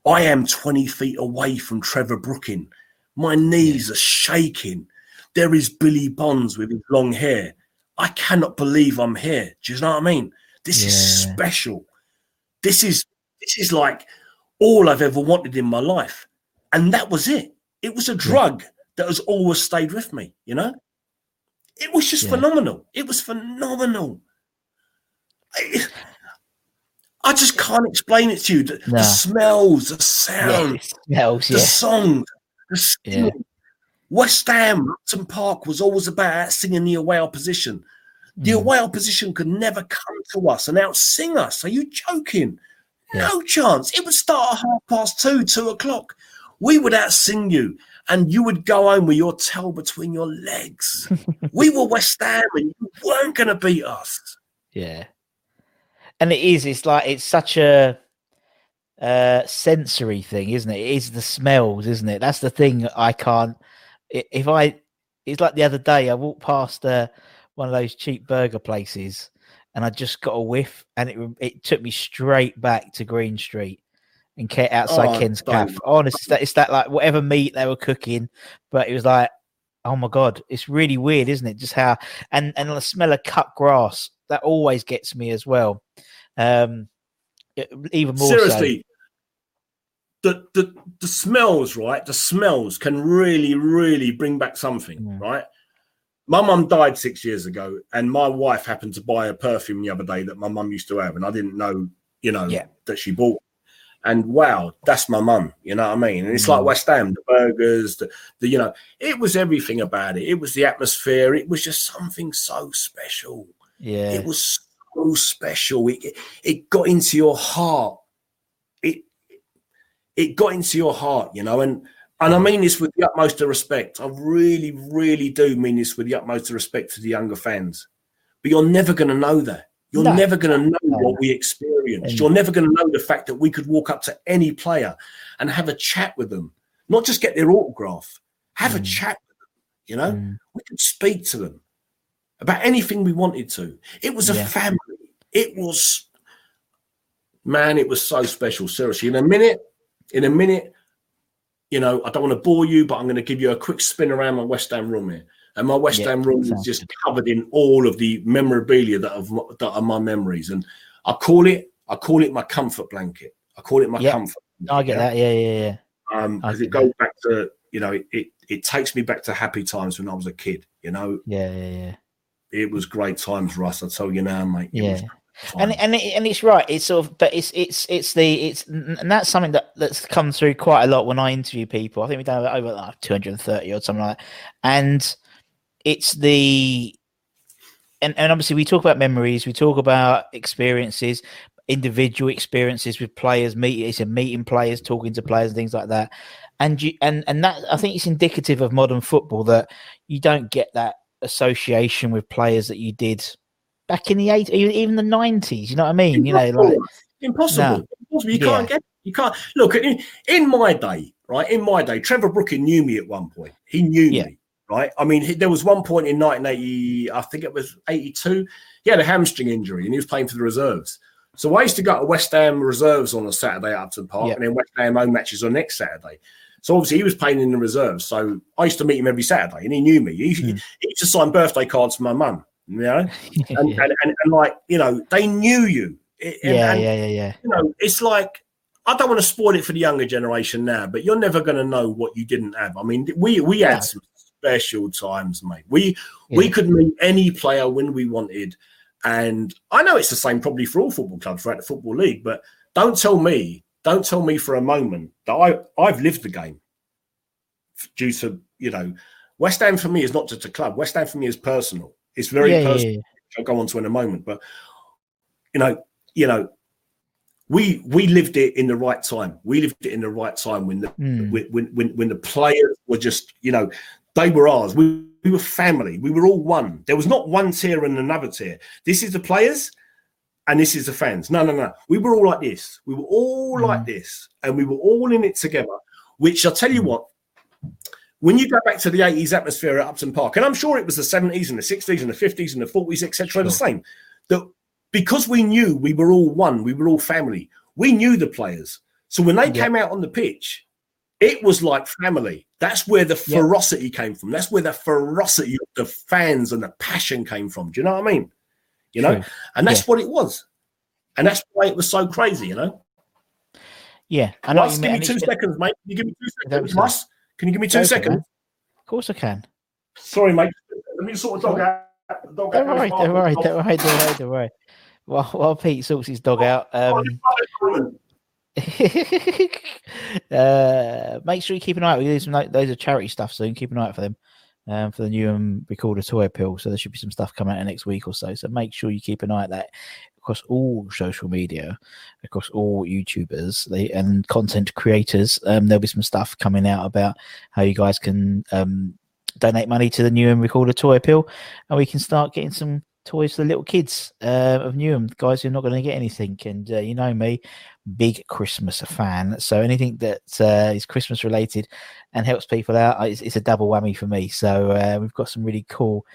I am 20 feet away from Trevor Brooking. My knees are shaking. There is Billy Bonds with his long hair. I cannot believe I'm here. Do you know what I mean? This is special. This is this is like all I've ever wanted in my life. And that was it. It was a drug that has always stayed with me, you know? It was just Yeah. phenomenal. It was phenomenal. I, I just can't explain it to you. The, No. the smells, the Yeah, smells, the yeah. song, the Yeah. West Ham, Upton Park was always about singing the away opposition. The Mm. away opposition could never come to us and outsing us. Are you joking? Yeah. No chance. It would start at half past two, two o'clock. We would outsing you, and you would go home with your tail between your legs. [LAUGHS] we were West Ham, and you weren't going to beat us. Yeah. And it is, it's like, it's such a, uh sensory thing, isn't it? It is the smells, isn't it? That's the thing I can't. If I, it's like the other day I walked past uh, one of those cheap burger places, and I just got a whiff, and it it took me straight back to Green Street and outside Oh, Ken's. Cafe. Honestly, it's that, it's that like whatever meat they were cooking, but it was like, oh my god, it's really weird, isn't it? Just how and and the smell of cut grass that always gets me as well. Um, even more so. Seriously, the, the the smells, right? The smells can really, really bring back something, Mm. right? My mum died six years ago, and my wife happened to buy a perfume the other day that my mum used to have, and I didn't know, you know, Yeah. that she bought. And wow, that's my mum. You know what I mean? And it's like Mm. West Ham, the burgers, the, the you know, it was everything about it. It was the atmosphere. It was just something so special. Yeah, It was so special. It, it got into your heart. It it got into your heart, you know, and and I mean this with the utmost of respect. I really, really do mean this with the utmost of respect to the younger fans. But you're never going to know that. You're No. never going to know No. what we experienced. And- You're never going to know the fact that we could walk up to any player and have a chat with them, not just get their autograph, have a Mm. chat with them. You know, Mm. we could speak to them about anything we wanted to. It was a Yeah. family. It was, man, it was so special. Seriously, in a minute, in a minute, you know, I don't want to bore you, but I'm going to give you a quick spin around my West Ham room here. And my West Yeah, Ham room is just covered in all of the memorabilia that, have, that are my memories. And I call it, I call it my comfort blanket. I call it my Yeah. comfort. I get that. Yeah, yeah, yeah. Um, because it goes back to, you know, it, it, it takes me back to happy times when I was a kid. You know, Yeah, yeah, yeah. it was great times, Russ. I tell you now, mate. It was Yeah. And and it, and it's right. It's sort of, but it's it's it's the it's and that's something that that's come through quite a lot when I interview people. I think we've done over like two hundred and thirty or something like that, and it's the and and obviously we talk about memories, we talk about experiences, individual experiences with players, meet it's a meeting players, talking to players, and things like that. And you and and that I think it's indicative of modern football that you don't get that association with players that you did back in the 80s, even the 90s. You know what I mean? You know, like, impossible. No. impossible. You Yeah. can't get. You can't look in, in my day, right? In my day, Trevor Brooking knew me at one point. He knew Yeah. me, right? I mean, he, there was one point in 1980, I think it was 82. He had a hamstring injury and he was playing for the reserves. So I used to go to West Ham reserves on a Saturday at Upton Park, Yeah. and then West Ham home matches on next Saturday. So obviously he was playing in the reserves. So I used to meet him every Saturday, and he knew me. He, hmm. he used to sign birthday cards for my mum, you know, yeah, [LAUGHS] and, and, and like you know, they knew you. It- yeah, yeah, yeah, yeah. you know, it's like I don't want to spoil it for the younger generation now, but you're never going to know what you didn't have. I mean, we we had No. some special times, mate. We we could meet any player when we wanted, and I know it's the same probably for all football clubs throughout the football league. But don't tell me, don't tell me for a moment that I I've lived the game due to you know West Ham for me is not just a club. West Ham for me is personal. It's very yeah, yeah, personal. yeah. I'll go on to in a moment. But you know, you know, we we lived it in the right time. We lived it in the right time when the Mm. when, when when the players were just you know they were ours. We we were family. We were all one. There was not one tier and another tier. This is the players. And this is the fans. No, no, no. We were all like this. We were all Mm. like this, and we were all in it together. Which I'll tell you what, when you go back to the 80s atmosphere at Upton Park, and I'm sure it was the 70s and the 60s and the 50s and the 40s, etc., the same, that because we knew we were all one, we were all family, we knew the players. So when they Yeah. came out on the pitch, it was like family. That's where the Yeah. ferocity came from. That's where the ferocity of the fans and the passion came from. Do you know what I mean? You know, True. and that's Yeah. what it was. And that's why it was so crazy, you know. Yeah, I know what Russ, you give me two seconds, mate. Can you give me two seconds, Russ? Can you give me two Go seconds? Of course I can. Sorry, mate. Let me sort of dog out. Dog Don't out worry, don't worry, don't worry, don't worry, don't worry. While, while Pete sorts his dog out, um, [LAUGHS] [LAUGHS] uh, make sure you keep an eye out. We do some those are charity stuff soon. Keep an eye out for them. Um, for the new um, recorder toy pill. So there should be some stuff coming out next week or so. So make sure you keep an eye at that across all social media, across all YouTubers they, and content creators. Um, there'll be some stuff coming out about how you guys can um, donate money to the Newham Recorder Toy Appeal, and we can start getting some toys for the little kids uh, of Newham, guys who are not going to get anything. And uh, you know me, big Christmas fan. So anything that uh, is Christmas related and helps people out, uh, it's, it's a double whammy for me. So uh, we've got some really cool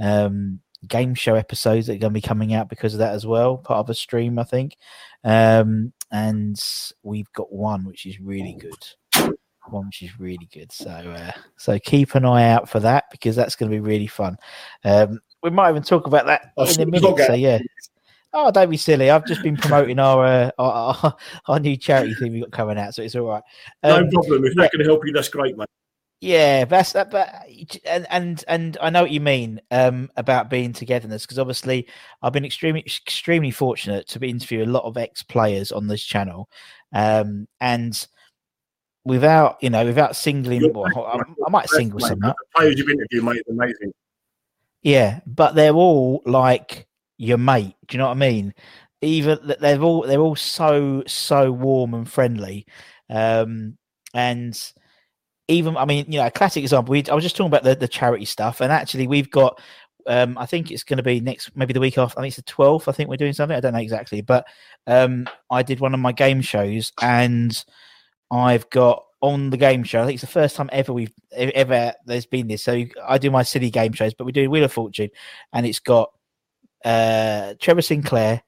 um, game show episodes that are going to be coming out because of that as well. Part of a stream, I think. Um, and we've got one which is really good. One which is really good. So, uh, so keep an eye out for that because that's going to be really fun. Um, we might even talk about that Oh, in a minute. So yeah. Oh, don't be silly! I've just been promoting our uh, our, our, our new charity thing we've got coming out, so it's all right. no Um, problem. If yeah. that can help you, that's great, mate. Yeah, that's that. But and and and I know what you mean um, about being togetherness because obviously I've been extremely extremely fortunate to interview a lot of ex players on this channel, um, and without you know without singling, well, I, I might single mate. some out. The players you've interviewed, mate, amazing. Yeah, but they're all like your mate. Do you know what I mean? Even th- they're all they're all so so warm and friendly, um, and even I mean, you know, a classic example. We, I was just talking about the, the charity stuff, and actually, we've got. Um, I think it's going to be next, maybe the week after. I think it's the twelfth. I think we're doing something. I don't know exactly, but um, I did one of my game shows, and I've got on the game show. I think it's the first time ever we've ever there's been this. So I do my silly game shows, but we do Wheel of Fortune, and it's got uh, Trevor Sinclair,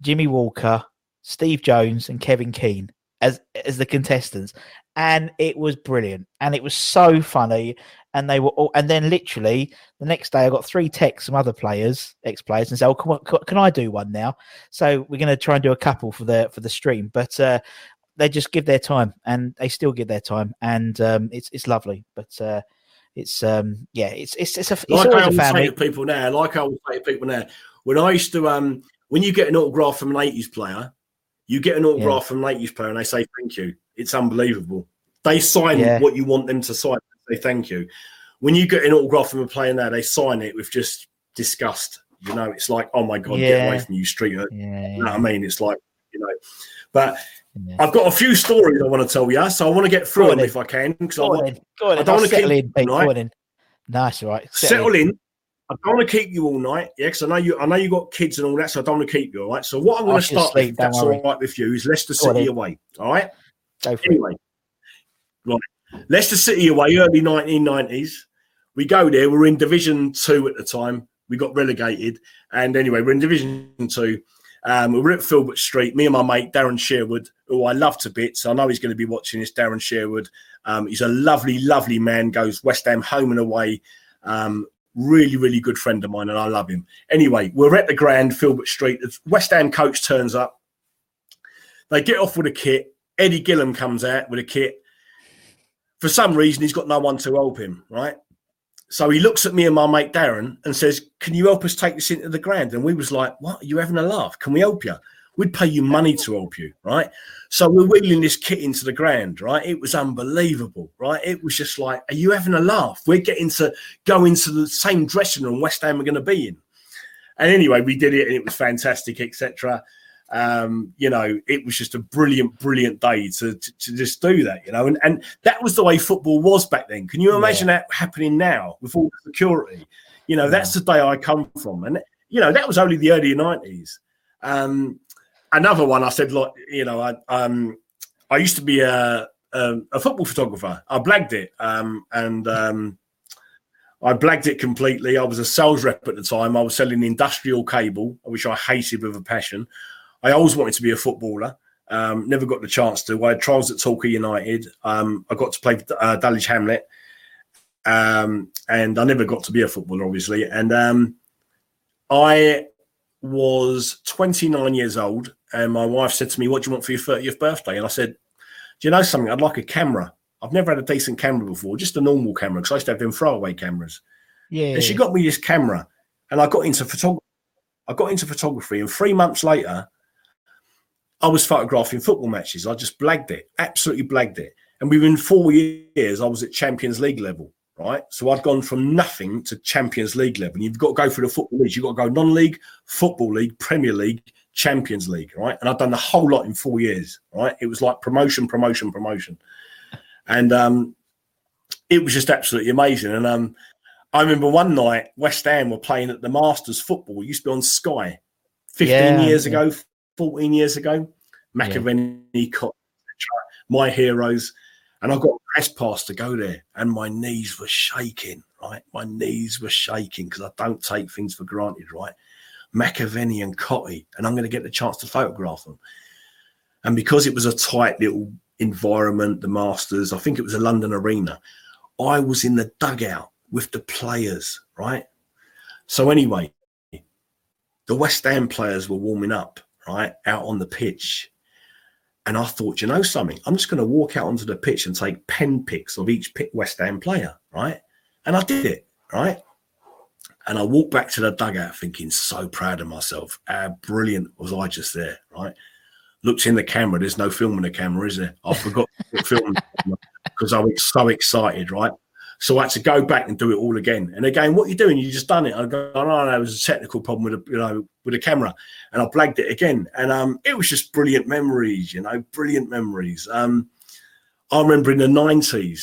Jimmy Walker, Steve Jones, and Kevin Keen as as the contestants, and it was brilliant, and it was so funny, and they were all, and then literally the next day I got three texts from other players, ex players, and said, "Oh, on, can I do one now?" So we're going to try and do a couple for the for the stream, but. uh they just give their time and they still give their time and um it's it's lovely but uh it's um yeah it's it's it's a it's like I always say family to people now, like I always say to people now, when I used to, um, when you get an autograph from an 80s player, you get an autograph from an 80s player and they say thank you. It's unbelievable. They sign Yeah. what you want them to sign. They say thank you. When you get an autograph from a player now, they sign it with just disgust. You know, it's like, oh my god, get away from you, street. You yeah, know what I mean? It's like, you know, but yeah. I've got a few stories I want to tell you, so I want to get through Go them then. if I can because I want then go on I don't wanna settle keep- in Pete. right? nice all right settle in. I don't want to keep you all night, yeah, because I know you. I know you got kids and all that, so I don't want to keep you. All right. So what I'm going to start with, sleep, if that's worry. all right with you, is Leicester City away. All right. Go for it Anyway, right. Leicester City away, early 1990s. We go there. We're in Division Two at the time. We got relegated, and anyway, we're in Division Two. Um, we we're at Filbert Street. Me and my mate Darren Sherwood, who I love to bits. I know he's going to be watching this. Darren Sherwood. Um, he's a lovely, lovely man. Goes West Ham home and away. Um, really, really good friend of mine, and I love him. Anyway, we're at the Grand Filbert Street. The West Ham coach turns up. They get off with a kit. Eddie Gillam comes out with a kit. For some reason, he's got no one to help him, right? So he looks at me and my mate Darren and says, "Can you help us take this into the ground?" And we was like, "What? Are you having a laugh? Can we help you? We'd pay you money to help you, right?" So we're wheeling this kit into the ground, right? It was unbelievable, right? It was just like, "Are you having a laugh? We're getting to go into the same dressing room West Ham are going to be in." And anyway, we did it, and it was fantastic, etc um, you know, it was just a brilliant, brilliant day to, to, to just do that, you know, and, and that was the way football was back then. Can you imagine that happening now with all the security? You know, that's the day I come from. And, you know, that was only the early 90s. Um, another one, I said, like, you know, I, um, I used to be a, a, a football photographer. I blagged it. Um, and, um, I blagged it completely. I was a sales rep at the time. I was selling industrial cable, which I hated with a passion. I always wanted to be a footballer. Um, never got the chance to. I had trials at Torquay United. Um, I got to play uh, Dulwich Hamlet, um, and I never got to be a footballer, obviously. And um, I was 29 years old, and my wife said to me, "What do you want for your 30th birthday?" And I said, "Do you know something? I'd like a camera. I've never had a decent camera before, just a normal camera, because I used to have them throwaway cameras." yeah And she got me this camera, and I got into photography. I got into photography, and three months later, I was photographing football matches. I just blagged it, absolutely blagged it. And within four years, I was at Champions League level, right? So I'd gone from nothing to Champions League level. And you've got to go through the football leagues. You've got to go non-league, football league, Premier League, Champions League, right? And I've done the whole lot in four years, right? It was like promotion, promotion, promotion. And um, it was just absolutely amazing. And um, I remember one night West Ham were playing at the Masters football. It used to be on Sky 15 Yeah, years yeah. ago, 14 years ago. Cott, etc. my heroes. And I got a press pass to go there, and my knees were shaking, right? My knees were shaking because I don't take things for granted, right? McAvennie and Cottee, and I'm going to get the chance to photograph them. And because it was a tight little environment, the Masters, I think it was a London arena, I was in the dugout with the players, right? So, anyway, the West Ham players were warming up, right, out on the pitch. And I thought, you know something? I'm just going to walk out onto the pitch and take pen pics of each West Ham player, right? And I did it, right? And I walked back to the dugout thinking, so proud of myself. How brilliant was I just there, right? Looked in the camera. There's no film in the camera, is there? I forgot to film because I was so excited, right? So I had to go back and do it all again. And again, what are you doing? You just done it. I go, oh, no, no, it was a technical problem with the, you know, with the camera. And I blagged it again. And um, it was just brilliant memories, you know, brilliant memories. Um, I remember in the 90s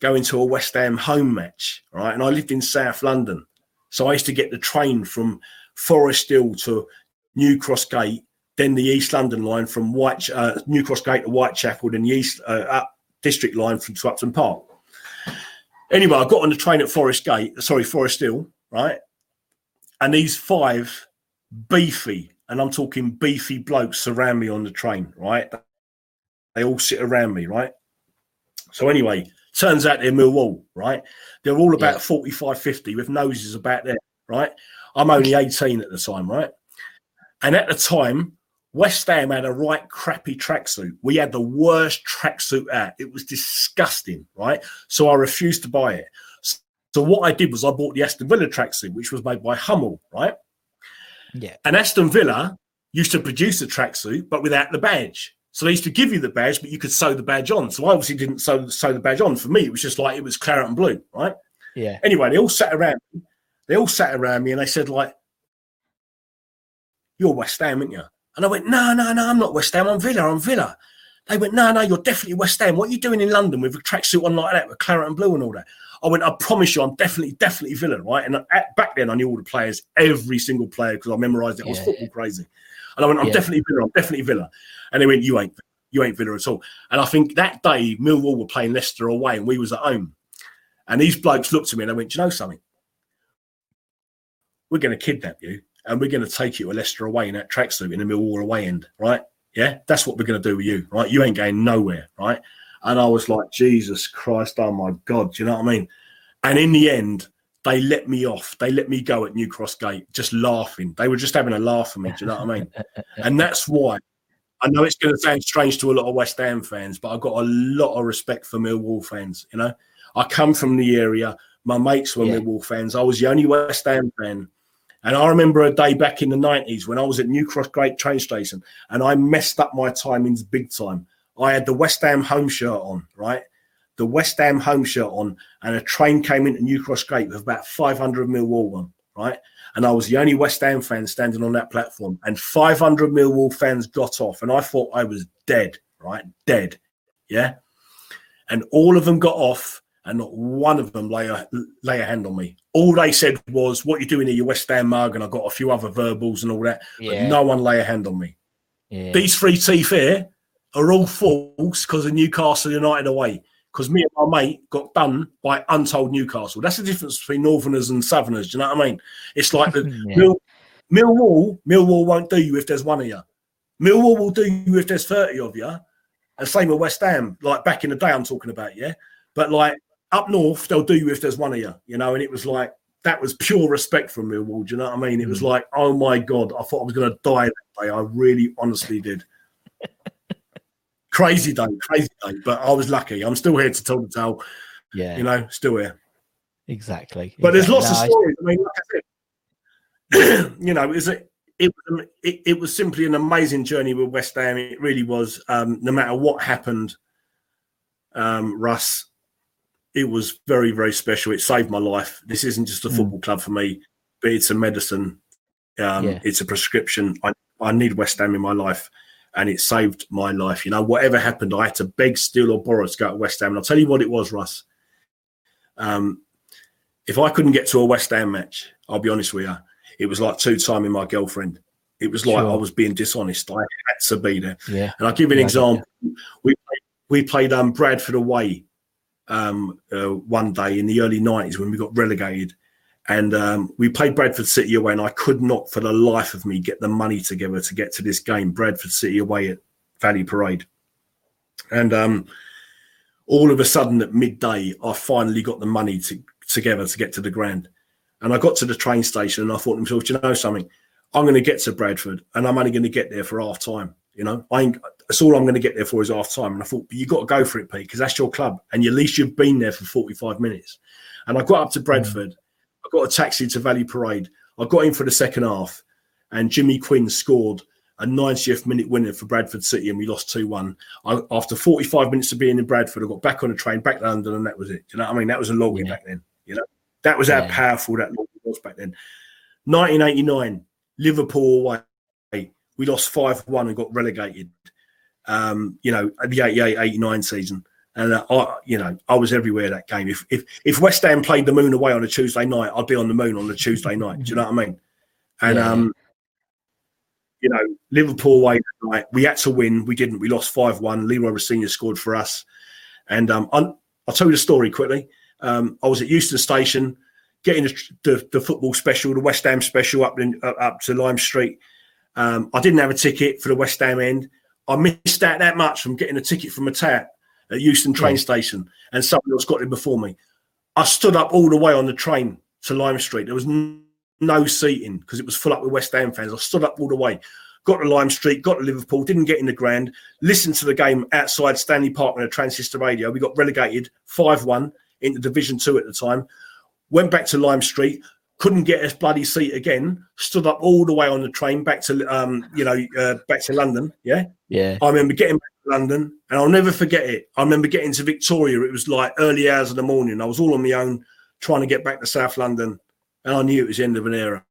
going to a West Ham home match, right? And I lived in South London. So I used to get the train from Forest Hill to New Cross Gate, then the East London line from White uh, New Cross Gate to Whitechapel, then the East uh, District line from to Upton Park. Anyway, I got on the train at Forest Gate, sorry, Forest Hill, right? And these five beefy, and I'm talking beefy blokes surround me on the train, right? They all sit around me, right? So anyway, turns out they're Millwall, right? They're all about Yeah. 45, 50 with noses about there, right? I'm only 18 at the time, right? And at the time, West Ham had a right crappy tracksuit. We had the worst tracksuit out. It was disgusting, right? So I refused to buy it. So what I did was I bought the Aston Villa tracksuit, which was made by Hummel, right? Yeah. And Aston Villa used to produce a tracksuit, but without the badge. So they used to give you the badge, but you could sew the badge on. So I obviously didn't sew, sew the badge on. For me, it was just like it was claret and blue, right? Yeah. Anyway, they all sat around me. They all sat around me and they said, like, you're West Ham, aren't you? And I went, no, no, no, I'm not West Ham. I'm Villa. I'm Villa. They went, no, no, you're definitely West Ham. What are you doing in London with a tracksuit on like that, with claret and blue and all that? I went, I promise you, I'm definitely, definitely Villa, right? And at, back then, I knew all the players, every single player, because I memorised it. I was Yeah. football crazy. And I went, I'm Yeah. definitely Villa. I'm definitely Villa. And they went, you ain't, you ain't Villa at all. And I think that day, Millwall were playing Leicester away, and we was at home. And these blokes looked at me and they went, Do you know something? We're going to kidnap you and we're going to take you to Leicester away in that tracksuit in the Millwall away end, right? Yeah, that's what we're going to do with you, right? You ain't going nowhere, right? And I was like, Jesus Christ, oh my God, do you know what I mean? And in the end, they let me off. They let me go at New Cross Gate, just laughing. They were just having a laugh at me, do you know what I mean? [LAUGHS] And that's why I know it's going to sound strange to a lot of West Ham fans, but I've got a lot of respect for Millwall fans. You know, I come from the area. My mates were Yeah. Millwall fans. I was the only West Ham fan. And I remember a day back in the 90s when I was at New Cross Gate train station and I messed up my timings big time. I had the West Ham home shirt on, right? The West Ham home shirt on, and a train came into New Cross Gate with about 500 Millwall one, right? And I was the only West Ham fan standing on that platform, and 500 Millwall fans got off, and I thought I was dead, right? Dead, yeah. And all of them got off, and not one of them lay a lay a hand on me. All they said was, "What you doing here, you West Ham mug?" And I got a few other verbals and all that, but no one lay a hand on me. Yeah. These three teeth here are all false because of Newcastle United away. Because me and my mate got done by untold Newcastle. That's the difference between Northerners and Southerners. Do you know what I mean? It's like the [LAUGHS] Yeah. Mill, Millwall. Millwall won't do you if there's one of you. Millwall will do you if there's thirty of you. And same with West Ham. Like back in the day, I'm talking about, yeah. But like up north, they'll do you if there's one of you. You know. And it was like that was pure respect from Millwall. Do you know what I mean? It was like, oh my god, I thought I was going to die that day. I really, honestly did. [LAUGHS] crazy day, crazy day. But I was lucky. I'm still here to tell the tale. yeah. You know, still here. exactly. But there's lots No, of stories. I mean, like I said, [CLEARS THROAT] you know, is it? It, was- it it was simply an amazing journey with West Ham. It really was. Um, no matter what happened, um, Russ, it was very very special. It saved my life. This isn't just a Mm. football club for me, but it's a medicine. Um, Yeah. It's a prescription. I, I need West Ham in my life, and it saved my life. You know, whatever happened, I had to beg, steal, or borrow to go to West Ham. And I'll tell you what it was, Russ. Um, if I couldn't get to a West Ham match, I'll be honest with you, it was like two timing my girlfriend. It was like Sure. I was being dishonest. I had to be there. Yeah. And I'll give you an Yeah, example. We played, we played um, Bradford away um, uh, one day in the early 90s when we got relegated. And um, we played Bradford City away, and I could not, for the life of me, get the money together to get to this game. Bradford City away at Valley Parade. And um, all of a sudden at midday, I finally got the money to, together to get to the ground. And I got to the train station and I thought to myself, "Do you know something? I'm going to get to Bradford and I'm only going to get there for half time. You know, I ain't, that's all I'm going to get there for is half time. And I thought, but you got to go for it, Pete, because that's your club. And at least you've been there for 45 minutes. And I got up to mm. Bradford. I got a taxi to Valley Parade. I got in for the second half and Jimmy Quinn scored a 90th minute winner for Bradford City and we lost 2 1. After 45 minutes of being in Bradford, I got back on the train, back to London, and that was it. Do you know what I mean? That was a login Yeah. back then. You know, that was how powerful that login was back then. 1989, Liverpool away. We lost 5 1 and got relegated. Um, you know, the 88 89 season. And uh, I, you know, I was everywhere that game. If if if West Ham played the Moon away on a Tuesday night, I'd be on the Moon on the Tuesday night. Do you know what I mean? And Yeah. um, you know, Liverpool away that night, we had to win. We didn't. We lost five one. Leroy Rosenior scored for us. And um, I'll, I'll tell you the story quickly. Um, I was at Euston Station, getting the, the, the football special, the West Ham special, up in, uh, up to Lime Street. Um, I didn't have a ticket for the West Ham end. I missed out that much from getting a ticket from a tap at Euston train station, and someone else got it before me. I stood up all the way on the train to Lime Street. There was no seating because it was full up with West Ham fans. I stood up all the way, got to Lime Street, got to Liverpool, didn't get in the grand, listened to the game outside Stanley Park on a transistor radio. We got relegated 5 1 into Division 2 at the time. Went back to Lime Street, couldn't get a bloody seat again, stood up all the way on the train back to, um, you know, uh, back to London. Yeah. Yeah. I remember getting back to London and I'll never forget it. I remember getting to Victoria. It was like early hours of the morning. I was all on my own trying to get back to South London and I knew it was the end of an era.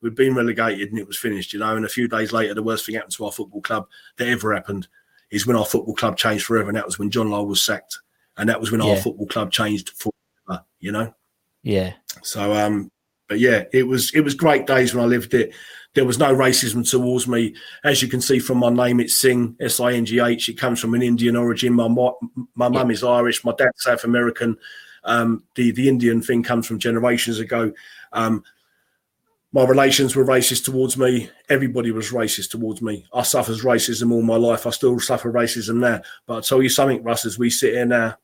We'd been relegated and it was finished, you know. And a few days later, the worst thing happened to our football club that ever happened is when our football club changed forever. And that was when John Lyall was sacked. And that was when our football club changed forever, you know. Yeah. So um but yeah, it was it was great days when I lived it. There was no racism towards me. As you can see from my name, it's Singh, S I N G H. It comes from an Indian origin. My my mum is Irish. My dad's South American. Um, the the Indian thing comes from generations ago. Um, my relations were racist towards me. Everybody was racist towards me. I suffered racism all my life. I still suffer racism now. But I'll tell you something, Russ, as we sit here now,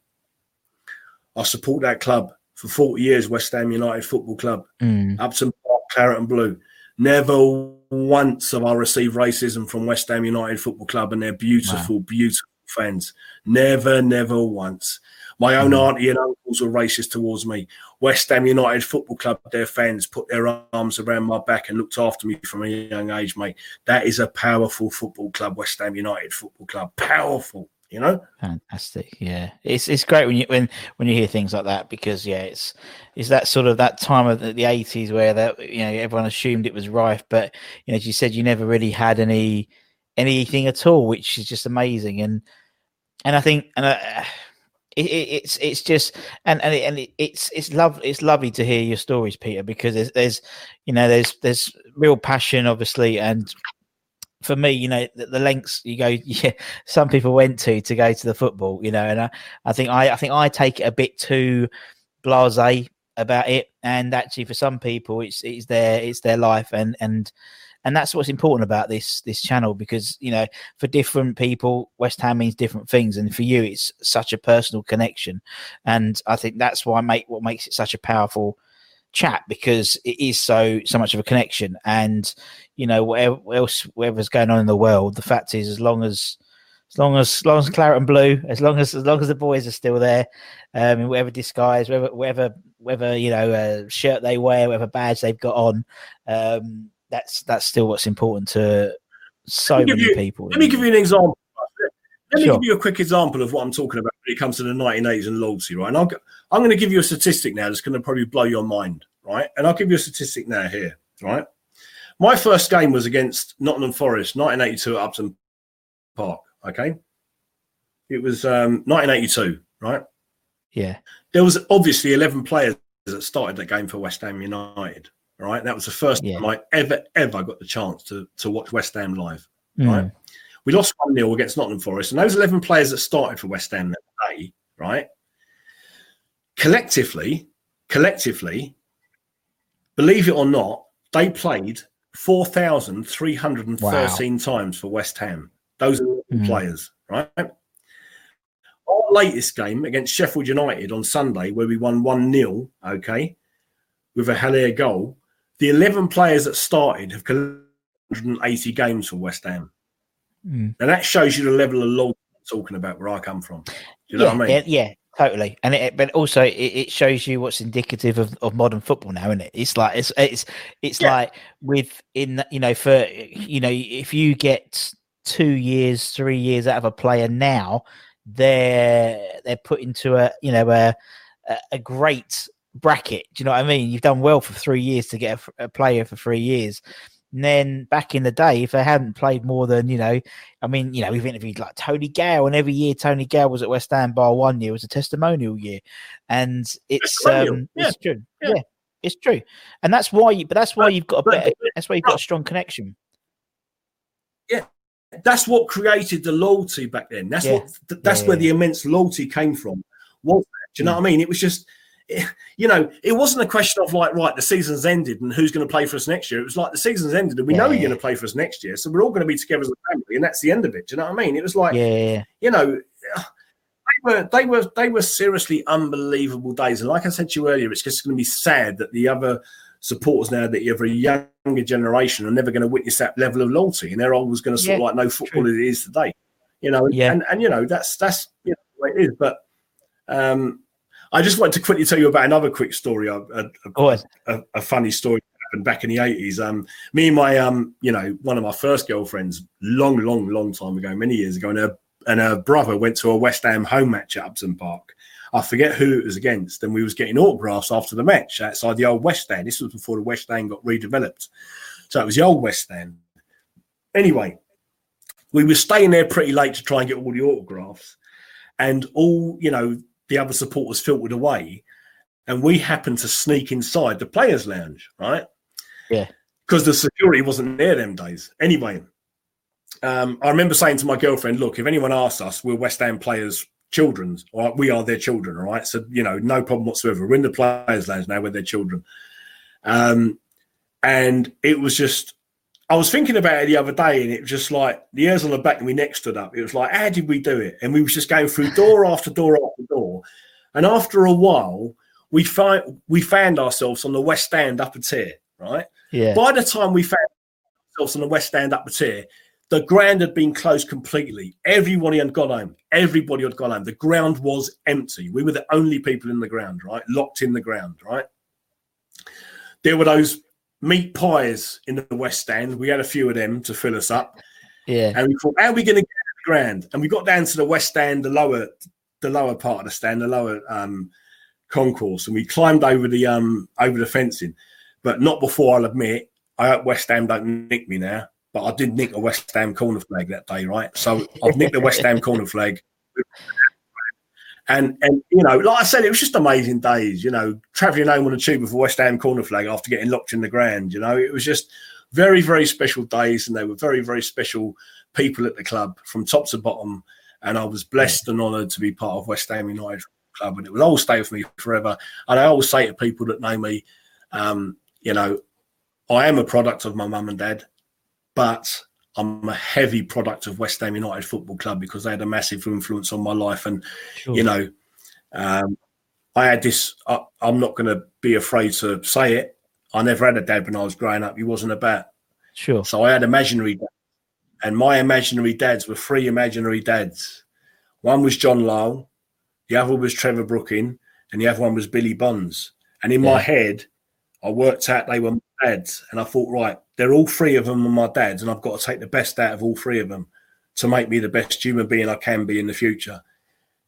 I support that club for 40 years, West Ham United Football Club. Mm. Upton Park, Claret and Blue. Never once have I received racism from West Ham United Football Club and their beautiful, beautiful fans. Never, never once. My own auntie and uncles were racist towards me. West Ham United Football Club, their fans put their arms around my back and looked after me from a young age, mate. That is a powerful football club, West Ham United Football Club. Powerful, you know? Fantastic. Yeah. It's it's great when you when when you hear things like that because yeah, it's it's that sort of that time of the, the 80s where that you know everyone assumed it was rife but you know as you said you never really had any anything at all which is just amazing and and I think and uh, it, it, it's it's just and and, it, and it, it's it's love it's lovely to hear your stories Peter because there's there's you know there's there's real passion obviously and for me, you know, the, the lengths you go, [LAUGHS] yeah, some people went to to go to the football, you know, and I, I think I, I think I take it a bit too blasé about it, and actually for some people, it's it's their it's their life, and and and that's what's important about this this channel because you know for different people, West Ham means different things, and for you, it's such a personal connection, and I think that's why make what makes it such a powerful chat because it is so so much of a connection and you know whatever else whatever's going on in the world the fact is as long as as long as, as long as claret and blue as long as as long as the boys are still there um in whatever disguise whatever whatever whatever you know uh, shirt they wear whatever badge they've got on um that's that's still what's important to so Let me give many you- people Let me give you an example. Let me Sure. give you a quick example of what I'm talking about when it comes to the 1980s and loyalty, right? And I'll, I'm going to give you a statistic now that's going to probably blow your mind, right? And I'll give you a statistic now here, right? My first game was against Nottingham Forest, 1982 at Upton Park, okay? It was um, 1982, right? yeah There was obviously 11 players that started that game for West Ham United. Right, that was the first Yeah. time I ever ever got the chance to to watch West Ham live. Mm. Right, we lost one 0 against Nottingham Forest, and those eleven players that started for West Ham that day, right, collectively, collectively, believe it or not, they played four thousand three hundred and thirteen times for West Ham. Those are Mhm. players, right? Our latest game against Sheffield United on Sunday, where we won 1 0, okay, with a Haller goal, the 11 players that started have collected 180 games for West Ham. Mm. And that shows you the level of law I'm talking about where I come from. Do you know yeah, what I mean? yeah, totally. And it, but also it, it shows you what's indicative of, of modern football now, isn't it? It's like it's it's it's Yeah. like with in you know for you know if you get two years, three years out of a player now, they're they're put into a you know a a, a great bracket. Do you know what I mean? You've done well for three years to get a player for three years. And then back in the day, if they hadn't played more than you know, I mean, you know, we've interviewed like Tony Gale, and every year Tony Gale was at West Ham bar one year was a testimonial year, and it's um, yeah, it's true, yeah. yeah. it's true, and that's why you but that's why you've got a better, that's why you've got a strong connection. Yeah. That's what created the loyalty back then. That's Yeah. what that's where the immense loyalty came from. Was that? Do you know what I mean? It was just [LAUGHS] you know, it wasn't a question of like, right, the season's ended and who's going to play for us next year. It was like the season's ended and we know you're going to play for us next year, so we're all going to be together as a family, and that's the end of it. Do you know what I mean? It was like, Yeah, yeah, yeah. you know, they were they were they were seriously unbelievable days. And like I said to you earlier, it's just going to be sad that the other supporters now that you have a younger generation are never going to witness that level of loyalty, and they're always going to sort of like no football as it is today. You know, and, Yeah. and and you know that's that's you know, the way it is. But um, I just wanted to quickly tell you about another quick story, a, a, a, a funny story that happened back in the eighties. Um, me and my um, you know, one of my first girlfriends, long, long, long time ago, many years ago, and her and her brother went to a West Ham home match at Upton Park. I forget who it was against, and we was getting autographs after the match outside the old West Stand. This was before the West Stand got redeveloped, so it was the old West Stand. Anyway, we were staying there pretty late to try and get all the autographs, and all you know, the other supporters filtered away, and we happened to sneak inside the players' lounge, right? Yeah. because the security wasn't there them days. Anyway, um, I remember saying to my girlfriend, "Look, if anyone asks us, we're West Ham players' children, or we are their children, all right? So you know, no problem whatsoever. We're in the players' lounge now. We're their children." Um, and it was just, I was thinking about it the other day, and it was just like the hairs on the back of my neck stood up. It was like, how did we do it? And we was just going through door after door after door, and after a while, we find we found ourselves on the West Stand upper tier, right? Yeah, By the time we found ourselves on the West Stand upper tier, the ground had been closed completely. Everybody had gone home. Everybody had gone home. The ground was empty. We were the only people in the ground, right? Locked in the ground, right? There were those meat pies in the West End. We had a few of them to fill us up. yeah, And we thought, how are we going to get ground? And we got down to the West End, the lower, the lower part of the stand, the lower um, concourse, and we climbed over the um over the fencing, but not before I'll admit. I hope West Ham don't nick me now, but I did nick a West Ham corner flag that day, right? So I've nicked the West Ham corner flag. And and you know, like I said, it was just amazing days. You know, travelling home on a tube with a West Ham corner flag after getting locked in the ground. You know, it was just very very special days, and they were very very special people at the club from top to bottom. And I was blessed and honoured to be part of West Ham United Club, and it will always stay with me forever. And I always say to people that know me, um, you know, I am a product of my mum and dad, but I'm a heavy product of West Ham United Football Club because they had a massive influence on my life. And sure. you know, um, I had this. I, I'm not going to be afraid to say it. I never had a dad when I was growing up. He wasn't about. sure. So I had imaginary dads, and my imaginary dads were three imaginary dads. One was John Lyall, the other was Trevor Brooking, and the other one was Billy Bonds. And in Yeah. my head, I worked out they were my dads, and I thought, right, they're all three of them are my dads, and I've got to take the best out of all three of them to make me the best human being I can be in the future.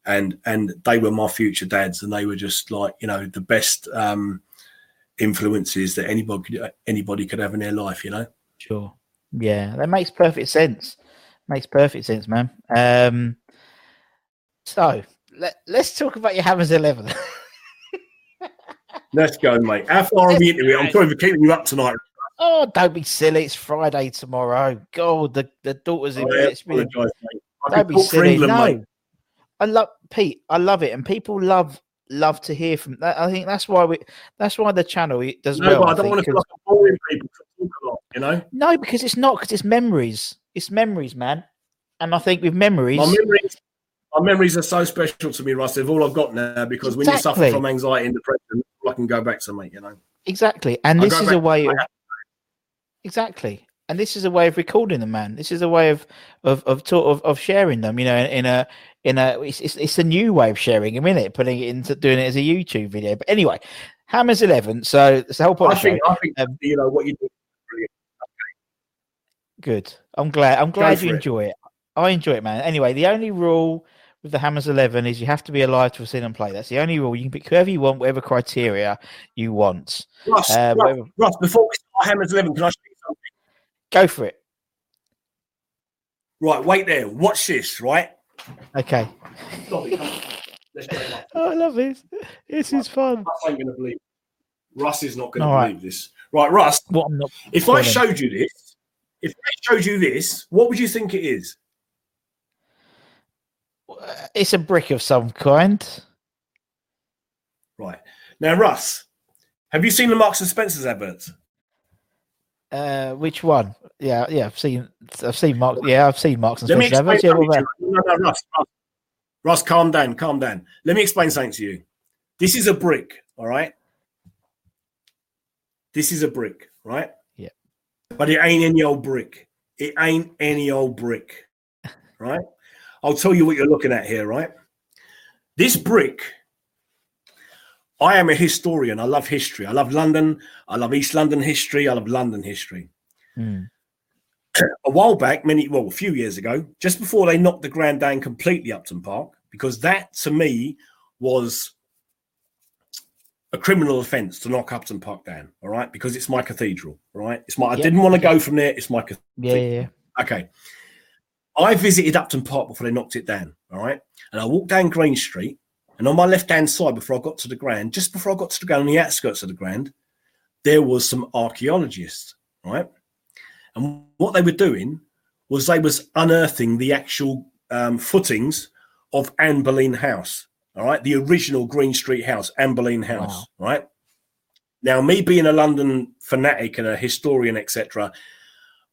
And and they were my future dads, and they were just like you know the best um, influences that anybody could, anybody could have in their life. You know. Sure. Yeah, that makes perfect sense. Makes perfect sense, man. Um, so let, let's talk about your Hammers 11. [LAUGHS] Let's go, mate. How far are we into it? I'm sorry for keeping you up tonight. Oh, don't be silly. It's Friday tomorrow. God, the, the daughter's in I bed. It's been a- apologise, mate. I Don't be silly. England, no. mate. I love Pete. I love it, and people love love to hear from. that. I think that's why we. That's why the channel it does No, well. but I I don't want to feel like boring people to talk a lot, you know? no, because it's not. Because it's memories. It's memories, man. And I think with memories, My memories, my memories are so special to me, Russ. They're all I've got now because when you suffer from anxiety and depression, I can go back to, me, you know? exactly. And I this is a way of exactly. And this is a way of recording them, man. This is a way of of of sort of, of sharing them. You know, in, in a in a it's, it's it's a new way of sharing them, isn't it? Putting it into doing it as a YouTube video. But anyway, Hammers Eleven. So it's the whole point I of the show. think, I think Um, you know, what you do. Good. I'm glad. I'm glad you it. enjoy it. I enjoy it, man. Anyway, the only rule with the Hammers Eleven is you have to be alive to have seen them play. That's the only rule. You can pick whoever you want, whatever criteria you want. Russ, Uh, whatever- Russ, before we start Hammers 11, can I show you something? Go for it. Right, wait there. Watch this, right? Okay. Stop it. come on. Let's go. Russ. Oh, I love this. This is fun. Russ ain't going to believe. Russ is not going to All right. believe this. Right, Russ, What I'm not. if I showed you this, if I showed you this, what would you think it is? Uh, it's a brick of some kind. Right. Now, Russ, have you seen the Marks and Spencer's adverts? Uh, which one? Yeah, yeah. I've seen. I've seen Mark. Yeah, I've seen Marks and Let me explain. Yeah, something to you. No, no. Russ, calm down, calm down. Let me explain something to you. This is a brick, all right? This is a brick, right? Yeah. But it ain't any old brick. It ain't any old brick, [LAUGHS] right? I'll tell you what you're looking at here, right? This brick, I am a historian. I love history. I love London. I love East London history. I love London history Mm. a while back, many well, a few years ago, just before they knocked the Grand down completely, Upton Park, because that to me was a criminal offence to knock Upton Park down. All right, because it's my cathedral. Right, it's my. I didn't want to go from there. It's my. cath- Yeah, yeah, yeah. Okay, I visited Upton Park before they knocked it down. All right, and I walked down Green Street, and on my left hand side, before I got to the ground, just before I got to the ground, on the outskirts of the ground, there was some archaeologists. Right. And what they were doing was they was unearthing the actual um, footings of Anne Boleyn House. All right, the original Green Street house, Anne Boleyn House. Right. Now, me being a London fanatic and a historian, etc.,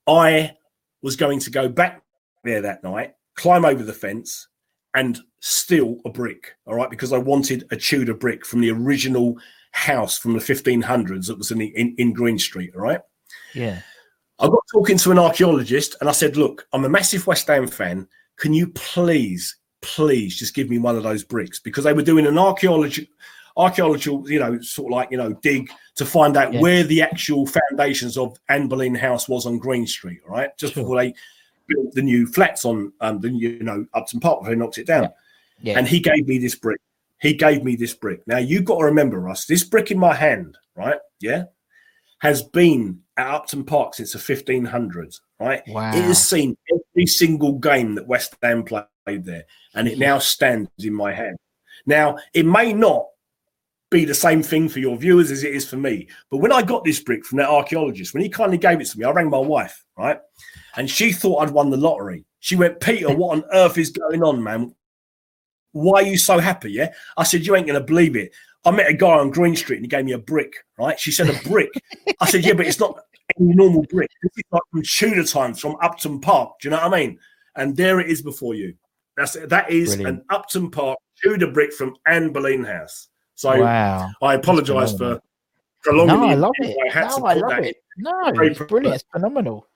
I was going to go back there that night, climb over the fence, and steal a brick. All right, because I wanted a Tudor brick from the original house from the 1500s that was in the, in, in Green Street. All right. Yeah. I got talking to an archaeologist and I said, Look, I'm a massive West Ham fan. Can you please, please just give me one of those bricks? Because they were doing an archaeology, archaeological, you know, sort of like, you know, dig to find out Yeah. where the actual foundations of Anne Boleyn House was on Green Street, all right? Just Sure. before they built the new flats on um, the, you know, Upton Park, before they knocked it down. Yeah. And he gave me this brick. He gave me this brick. Now you've got to remember, Russ, this brick in my hand, right? Yeah, has been at Upton Park since the 1500s, right? Wow. It has seen every single game that West Ham played there, and it now stands in my hand. Now, it may not be the same thing for your viewers as it is for me, but when I got this brick from that archaeologist, when he kindly gave it to me, I rang my wife, right? And she thought I'd won the lottery. She went, Peter, what on earth is going on, man? Why are you so happy? Yeah. I said, You ain't going to believe it. I met a guy on Green Street and he gave me a brick, right? She said, A brick. I said, Yeah, but it's not any normal brick. This is like from Tudor times from Upton Park. Do you know what I mean? And there it is before you. That's that is Brilliant. an Upton Park Tudor brick from Anne Boleyn House. So wow. I apologise for prolonging No, the I love it. I had to No, I love it. in. No, it's brilliant. It's phenomenal.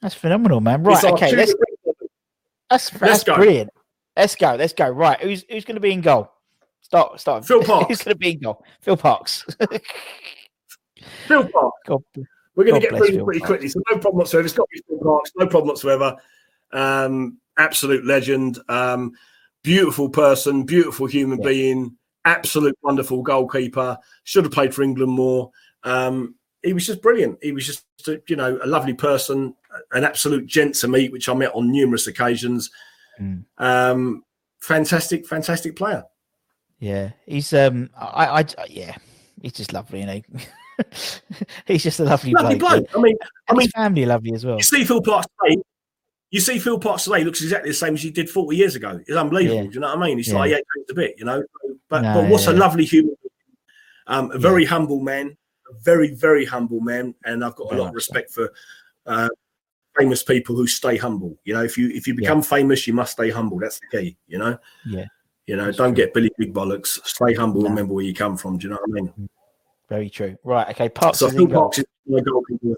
That's phenomenal, man. Right. It's Okay. Let's. That's that's go. brilliant. Let's go. Let's go. Right. Who's who's going to be in goal? Start. Start. Phil Parkes. [LAUGHS] who's going to be in goal? Phil Parkes. Phil Parkes. [LAUGHS] God, We're going to get through pretty quickly, so no problem whatsoever. It's got to be Phil Parkes, no problem whatsoever. Um, absolute legend, um, beautiful person, beautiful human Yeah. being, absolute wonderful goalkeeper. Should have played for England more. Um, he was just brilliant. He was just, a, you know, a lovely person, an absolute gent to meet, which I met on numerous occasions. Mm. Um, fantastic, fantastic player. Yeah, he's um, I, I, yeah, he's just lovely, you [LAUGHS] know. he's just a lovely, Lovely bloke. bloke. I mean, I mean, family lovely as well. you see Phil Parkes today. You see Phil Parkes today looks exactly the same as he did 40 years ago. It's unbelievable. Yeah. Do you know what I mean? It's Yeah. like he ain't changed a bit, you know. But No, but what's a yeah. lovely human, being. um, a very humble man, a very very humble man, and I've got a lot of respect for uh, famous people who stay humble. You know, if you if you become famous, you must stay humble. That's the key. You know. Yeah. You know, That's don't true. get Billy Big Bollocks. Stay humble. No. Remember where you come from. Do you know what I mean? Very true. Right. Okay. Parkes. So is Phil in goal. Parkes is my goalkeeper.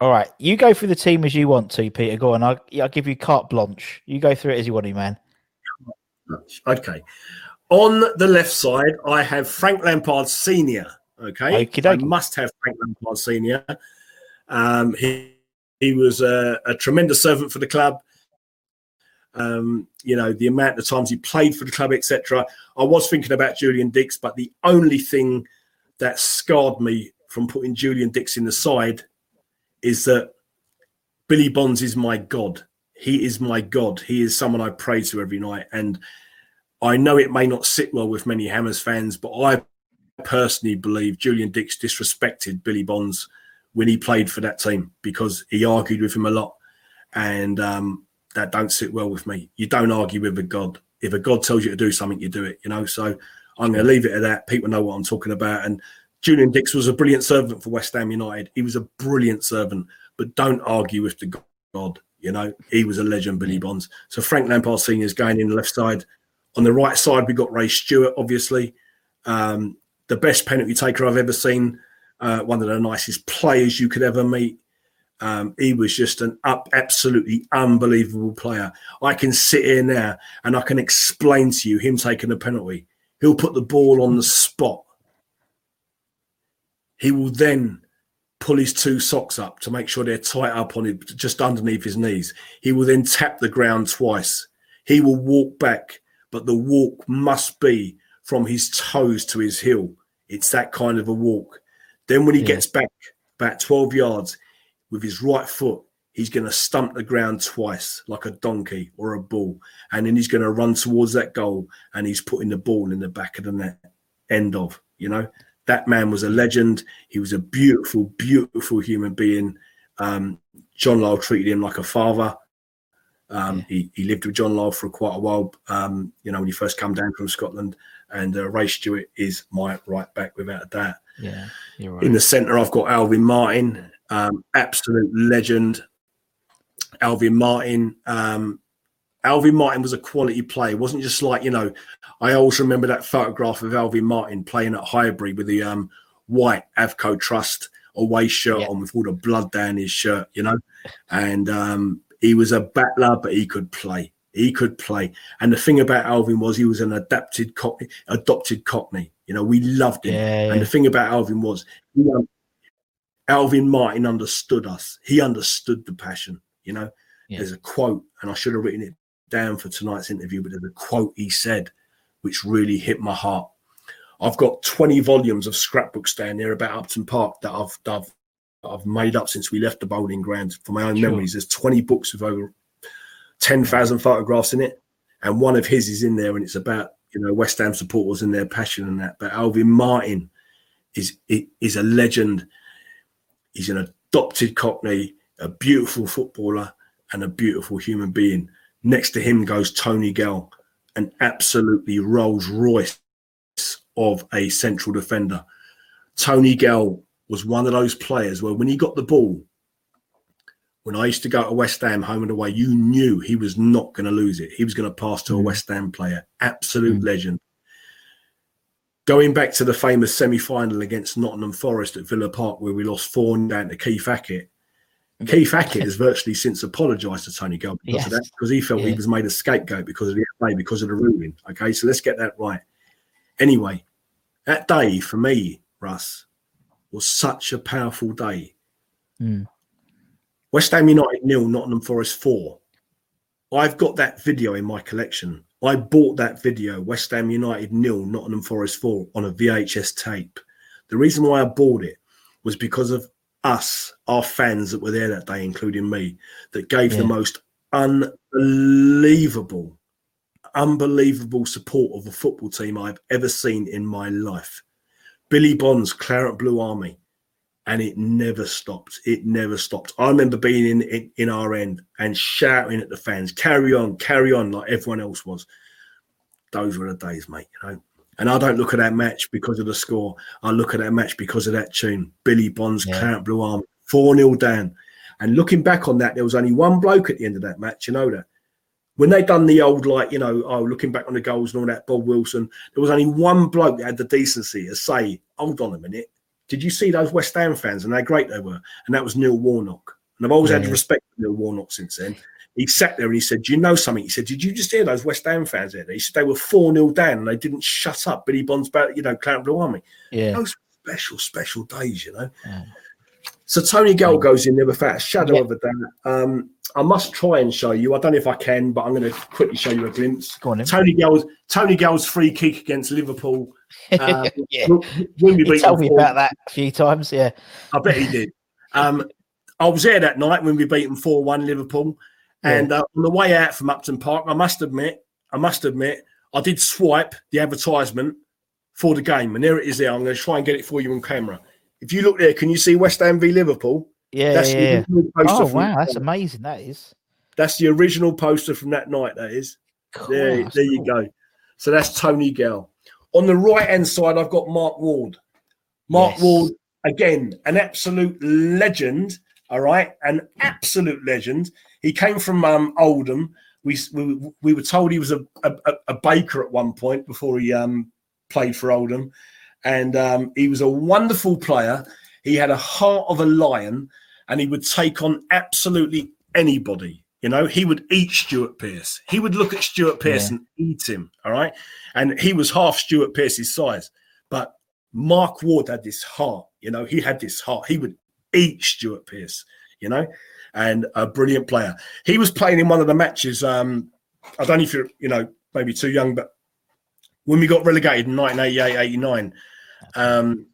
All right. You go through the team as you want to, Peter. Go on. I'll, I'll give you carte blanche. You go through it as you want to, man. Okay. On the left side, I have Frank Lampard Senior. Okay, Okie I must have Frank Lampard Senior. Um, he he was a, a tremendous servant for the club. Um, you know the amount of times he played for the club, etc. I was thinking about Julian Dicks, but the only thing that scarred me from putting Julian Dicks in the side is that Billy Bonds is my god. He is my god. He is someone I pray to every night, and I know it may not sit well with many Hammers fans, but I personally believe Julian Dicks disrespected Billy Bonds when he played for that team because he argued with him a lot, and um, that don't sit well with me. You don't argue with a god. If a god tells you to do something, you do it. You know. So I'm going to leave it at that. People know what I'm talking about, and Julian Dicks was a brilliant servant for West Ham United. He was a brilliant servant, but don't argue with the god. You know, he was a legend, Billy Bonds. So Frank Lampard Senior is going in the left side. On the right side, we got Ray Stewart, obviously, um, the best penalty taker I've ever seen. Uh, one of the nicest players you could ever meet. Um, he was just an up, absolutely unbelievable player. I can sit here now and I can explain to you him taking a penalty. He'll put the ball on the spot. He will then pull his two socks up to make sure they're tight up on it, just underneath his knees. He will then tap the ground twice. He will walk back, but the walk must be from his toes to his heel. It's that kind of a walk. Then when he Yeah. gets back about 12 yards with his right foot, he's going to stump the ground twice like a donkey or a bull. And then he's going to run towards that goal and he's putting the ball in the back of the net. End of, you know. That man was a legend. He was a beautiful, beautiful human being. Um, John Lyall treated him like a father. Um, he, he lived with John Lyall for quite a while, um, you know, when he first come down from Scotland. And uh, Ray Stewart is my right back without a doubt. Yeah. Right. In the centre, I've got Alvin Martin, um, absolute legend. Alvin Martin. Alvin Martin was a quality player. It wasn't just like, you know, I always remember that photograph of Alvin Martin playing at Highbury with the um, white Avco Trust away shirt Yeah. on with all the blood down his shirt, you know. And um, he was a battler, but he could play. He could play. And the thing about Alvin was he was an adapted cockney, adopted cockney. You know, we loved him. Yeah, And the thing about Alvin was he, um, Alvin Martin understood us. He understood the passion. You know, Yeah. there's a quote, and I should have written it down for tonight's interview, but there's a quote he said which really hit my heart. I've got 20 volumes of scrapbooks down there about Upton Park that I've, that I've I've made up since we left the Boleyn ground for my own Sure. memories. There's 20 books with over 10,000 photographs in it, and one of his is in there, and it's about you know West Ham supporters and their passion and that. But Alvin Martin is is a legend. He's an adopted Cockney, a beautiful footballer, and a beautiful human being. Next to him goes Tony Gale, an absolutely Rolls Royce of a central defender. Tony Gale was one of those players where when he got the ball, when I used to go to West Ham home and away, you knew he was not going to lose it. He was going to pass to a mm. West Ham player. Absolute mm. legend. Going back to the famous semi final against Nottingham Forest at Villa Park, where we lost 4 down to Keith Hackett. Keith [LAUGHS] Hackett has virtually since apologised to Tony Gale because of that, because he felt he was made a scapegoat because of the FA, because of the ruling. Okay, so let's get that right. Anyway, that day for me, Russ, was such a powerful day. Mm. West Ham United nil, Nottingham Forest four. I've got that video in my collection. I bought that video, West Ham United nil, Nottingham Forest four, on a VHS tape. The reason why I bought it was because of us, our fans that were there that day, including me, that gave the most unbelievable, unbelievable support of a football team I've ever seen in my life. Billy Bonds, Claret Blue Army, and it never stopped. It never stopped. I remember being in, in in our end and shouting at the fans, "Carry on, carry on!" like everyone else was. Those were the days, mate. You know. And I don't look at that match because of the score. I look at that match because of that tune. Billy Bonds, Yeah. Claret Blue Arm, 4 0 down. And looking back on that, there was only one bloke at the end of that match, you know that. When they done the old, like, you know, oh, looking back on the goals and all that, Bob Wilson, there was only one bloke that had the decency to say, hold on a minute. Did you see those West Ham fans and how great they were? And that was Neil Warnock. And I've always had respect for Neil Warnock since then. He sat there and he said, Do you know something? He said, Did you just hear those West Ham fans there? He said they were 4 0 down and they didn't shut up. Billy Bonds, about, you know, Claret Blue Army. Yeah. Those special, special days, you know. So Tony Gale goes in, there without a shadow Yeah. of a doubt. Um, I must try and show you. I don't know if I can, but I'm going to quickly show you a glimpse. Go on. Tony Gale's Tony Gale's free kick against Liverpool. [LAUGHS] Um, Yeah. When we beat told me about that a few times. Yeah. I bet he did. Um, I was there that night when we beat them 4 1 Liverpool. And uh, on the way out from Upton Park, I must admit, I must admit, I did swipe the advertisement for the game. And there it is there. I'm going to try and get it for you on camera. If you look there, can you see West Ham v Liverpool? Yeah. That's yeah, the yeah. poster Oh wow, that's amazing. That is. That's the original poster from that night. That is. There, Cool, that's there you go. So that's Tony Gale. On the right hand side, I've got Mark Ward. Mark Yes. Ward, again, an absolute legend. All right, an absolute legend. He came from um, Oldham. We, we we were told he was a, a, a baker at one point before he um, played for Oldham, and um, he was a wonderful player. He had a heart of a lion, and he would take on absolutely anybody. You know, he would eat Stuart Pearce. He would look at Stuart Pearce Yeah. and eat him. All right, and he was half Stuart Pearce's size, but Mark Ward had this heart. You know, he had this heart. He would eat Stuart Pearce. You know, and a brilliant player. He was playing in one of the matches. Um, I don't know if you're, you know, maybe too young, but when we got relegated in 1988 89, um,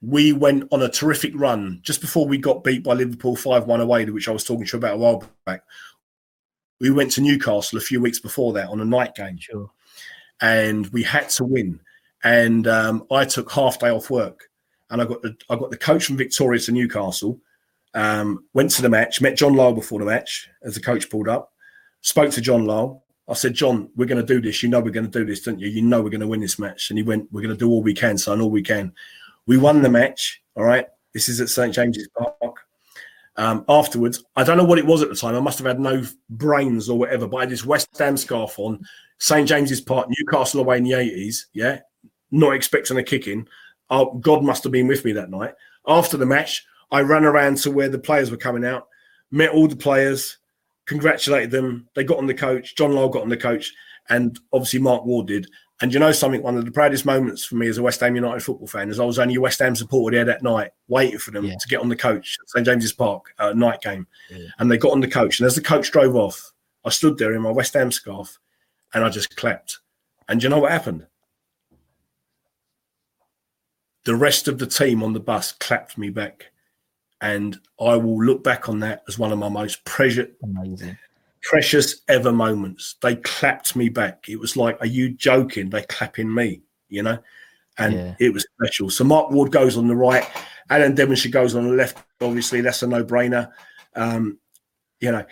we went on a terrific run just before we got beat by Liverpool 5 1 away, which I was talking to you about a while back. We went to Newcastle a few weeks before that on a night game Sure. and we had to win. And um, I took half day off work, and I got the I got the coach from Victoria to Newcastle. Um, went to the match, met John Lyall before the match as the coach pulled up. Spoke to John Lyall. I said, John, we're going to do this. You know we're going to do this, don't you? You know we're going to win this match. And he went, We're going to do all we can, son, all we can. We won the match. All right. This is at St James's Park. Um, afterwards, I don't know what it was at the time. I must have had no brains or whatever, but I had this West Ham scarf on, St James's Park, Newcastle away in the 80s. Yeah. Not expecting a kick in. Oh, God must have been with me that night. After the match, I ran around to where the players were coming out, met all the players, congratulated them. They got on the coach. John Lyall got on the coach, and obviously Mark Ward did. And you know something? One of the proudest moments for me as a West Ham United football fan is I was only a West Ham supporter there that night, waiting for them Yeah. to get on the coach at St James's Park uh, night game. And they got on the coach, and as the coach drove off, I stood there in my West Ham scarf, and I just clapped. And you know what happened? The rest of the team on the bus clapped me back. And I will look back on that as one of my most precious, Amazing. precious ever moments. They clapped me back. It was like, are you joking? They clapping me, you know? And Yeah. it was special. So Mark Ward goes on the right, Alan Devonshire goes on the left. Obviously, that's a no-brainer. Um, you know,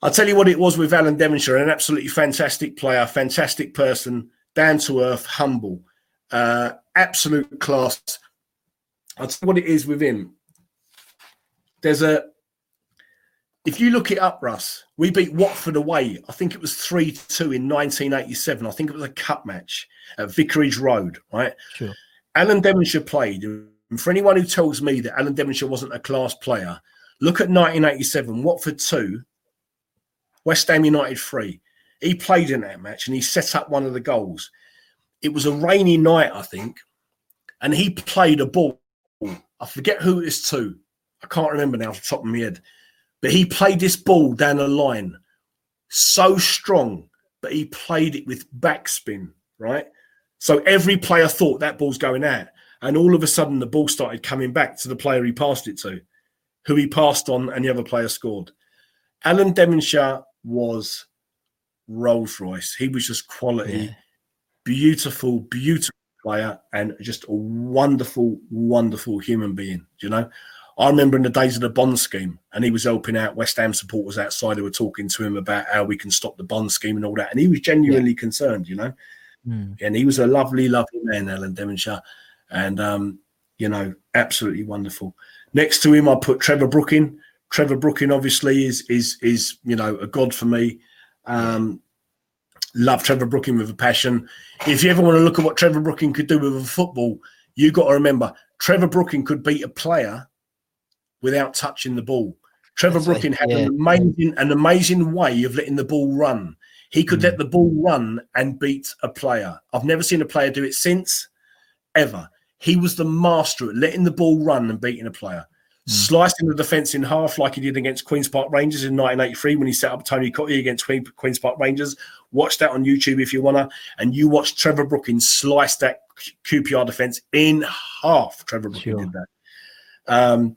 I'll tell you what it was with Alan Devonshire, an absolutely fantastic player, fantastic person, down to earth, humble, uh, absolute class. I'll tell you what it is with him. There's a if you look it up, Russ, we beat Watford away. I think it was 3 2 in 1987. I think it was a cup match at Vicarage Road, right? Sure. Alan Devonshire played. And for anyone who tells me that Alan Devonshire wasn't a class player, look at 1987, Watford 2, West Ham United 3. He played in that match and he set up one of the goals. It was a rainy night, I think, and he played a ball. I forget who it is to. I can't remember now off the top of my head. But he played this ball down the line so strong, but he played it with backspin, right? So every player thought that ball's going out. And all of a sudden, the ball started coming back to the player he passed it to, who he passed on, and the other player scored. Alan Devonshire was Rolls Royce. He was just quality, Yeah. beautiful, beautiful player and just a wonderful, wonderful human being. You know, I remember in the days of the bond scheme, and he was helping out West Ham supporters outside who were talking to him about how we can stop the bond scheme and all that, and he was genuinely concerned. You know, Mm. and he was a lovely, lovely man, Alan Devonshire, and um, you know, absolutely wonderful. Next to him, I put Trevor Brooking. Trevor Brooking, obviously, is is is you know a god for me. Um, love Trevor Brooking with a passion. If you ever want to look at what Trevor Brooking could do with a football, you got to remember Trevor Brooking could beat a player without touching the ball. Trevor That's right, Brooking had yeah. an amazing an amazing way of letting the ball run. He could Mm. let the ball run and beat a player. I've never seen a player do it since, ever. He was the master at letting the ball run and beating a player. Slicing the defence in half like he did against Queen's Park Rangers in 1983 when he set up Tony Cottee against Queen, Queen's Park Rangers. Watch that on YouTube if you want to. And you watch Trevor Brooking slice that QPR defence in half. Trevor Brooking Sure. did that. Um,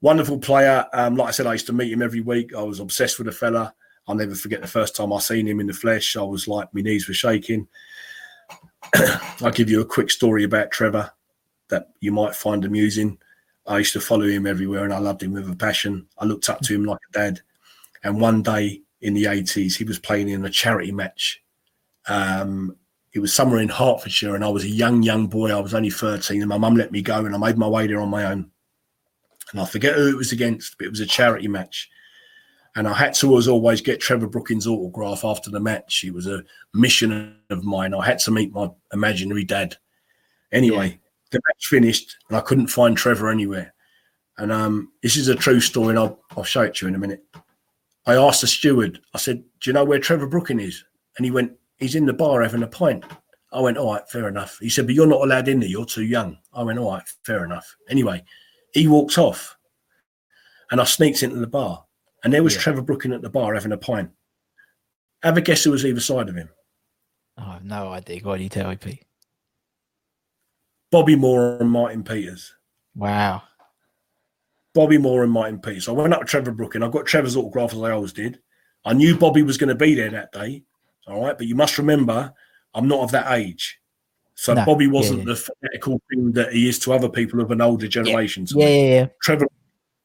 wonderful player. Um, like I said, I used to meet him every week. I was obsessed with the fella. I'll never forget the first time I seen him in the flesh. I was like, my knees were shaking. [CLEARS THROAT] I'll give you a quick story about Trevor that you might find amusing. I used to follow him everywhere and I loved him with a passion. I looked up to him like a dad. And one day in the 80s, he was playing in a charity match. Um, it was somewhere in Hertfordshire and I was a young, young boy. I was only 13 and my mum let me go and I made my way there on my own. And I forget who it was against, but it was a charity match. And I had to, as always, get Trevor Brookings' autograph after the match. It was a mission of mine. I had to meet my imaginary dad. Anyway, the match finished and I couldn't find Trevor anywhere. And um, this is a true story, and I'll, I'll show it to you in a minute. I asked the steward, I said, Do you know where Trevor Brooking is? And he went, He's in the bar having a pint. I went, All right, fair enough. He said, But you're not allowed in there, you're too young. I went, All right, fair enough. Anyway, he walked off and I sneaked into the bar. And there was Yeah. Trevor Brooking at the bar having a pint. Have a guess who was either side of him? I have no idea. Go on, you tell me, Pete. Bobby Moore and Martin Peters. Wow. Bobby Moore and Martin Peters. So I went up to Trevor Brooking. I got Trevor's autograph as I always did. I knew Bobby was going to be there that day. All right. But you must remember, I'm not of that age. So No, Bobby wasn't yeah. the fanatical thing that he is to other people of an older generation. to Yeah, yeah, yeah. Trevor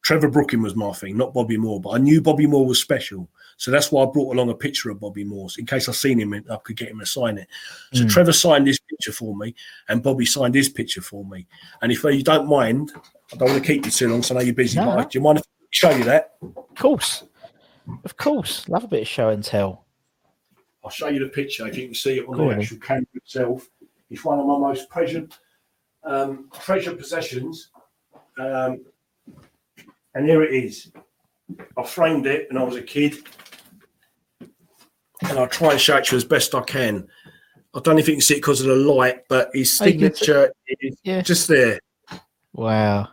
Trevor Brooking was my thing, not Bobby Moore. But I knew Bobby Moore was special. So that's why I brought along a picture of Bobby Moore's in case I seen him and I could get him to sign it. So Mm. Trevor signed this picture for me and Bobby signed his picture for me. And if you don't mind, I don't want to keep you too long, so I know you're busy. No, but do you mind if I show you that? Of course. Of course. Love a bit of show and tell. I'll show you the picture if you can see it on Go the actual camera itself. It's one of my most treasured um, treasured possessions. Um, and here it is. I framed it when I was a kid. And I'll try and show it to you as best I can. I don't know if you can see it because of the light, but his Oh, you can see- signature is Yeah. just there. Wow.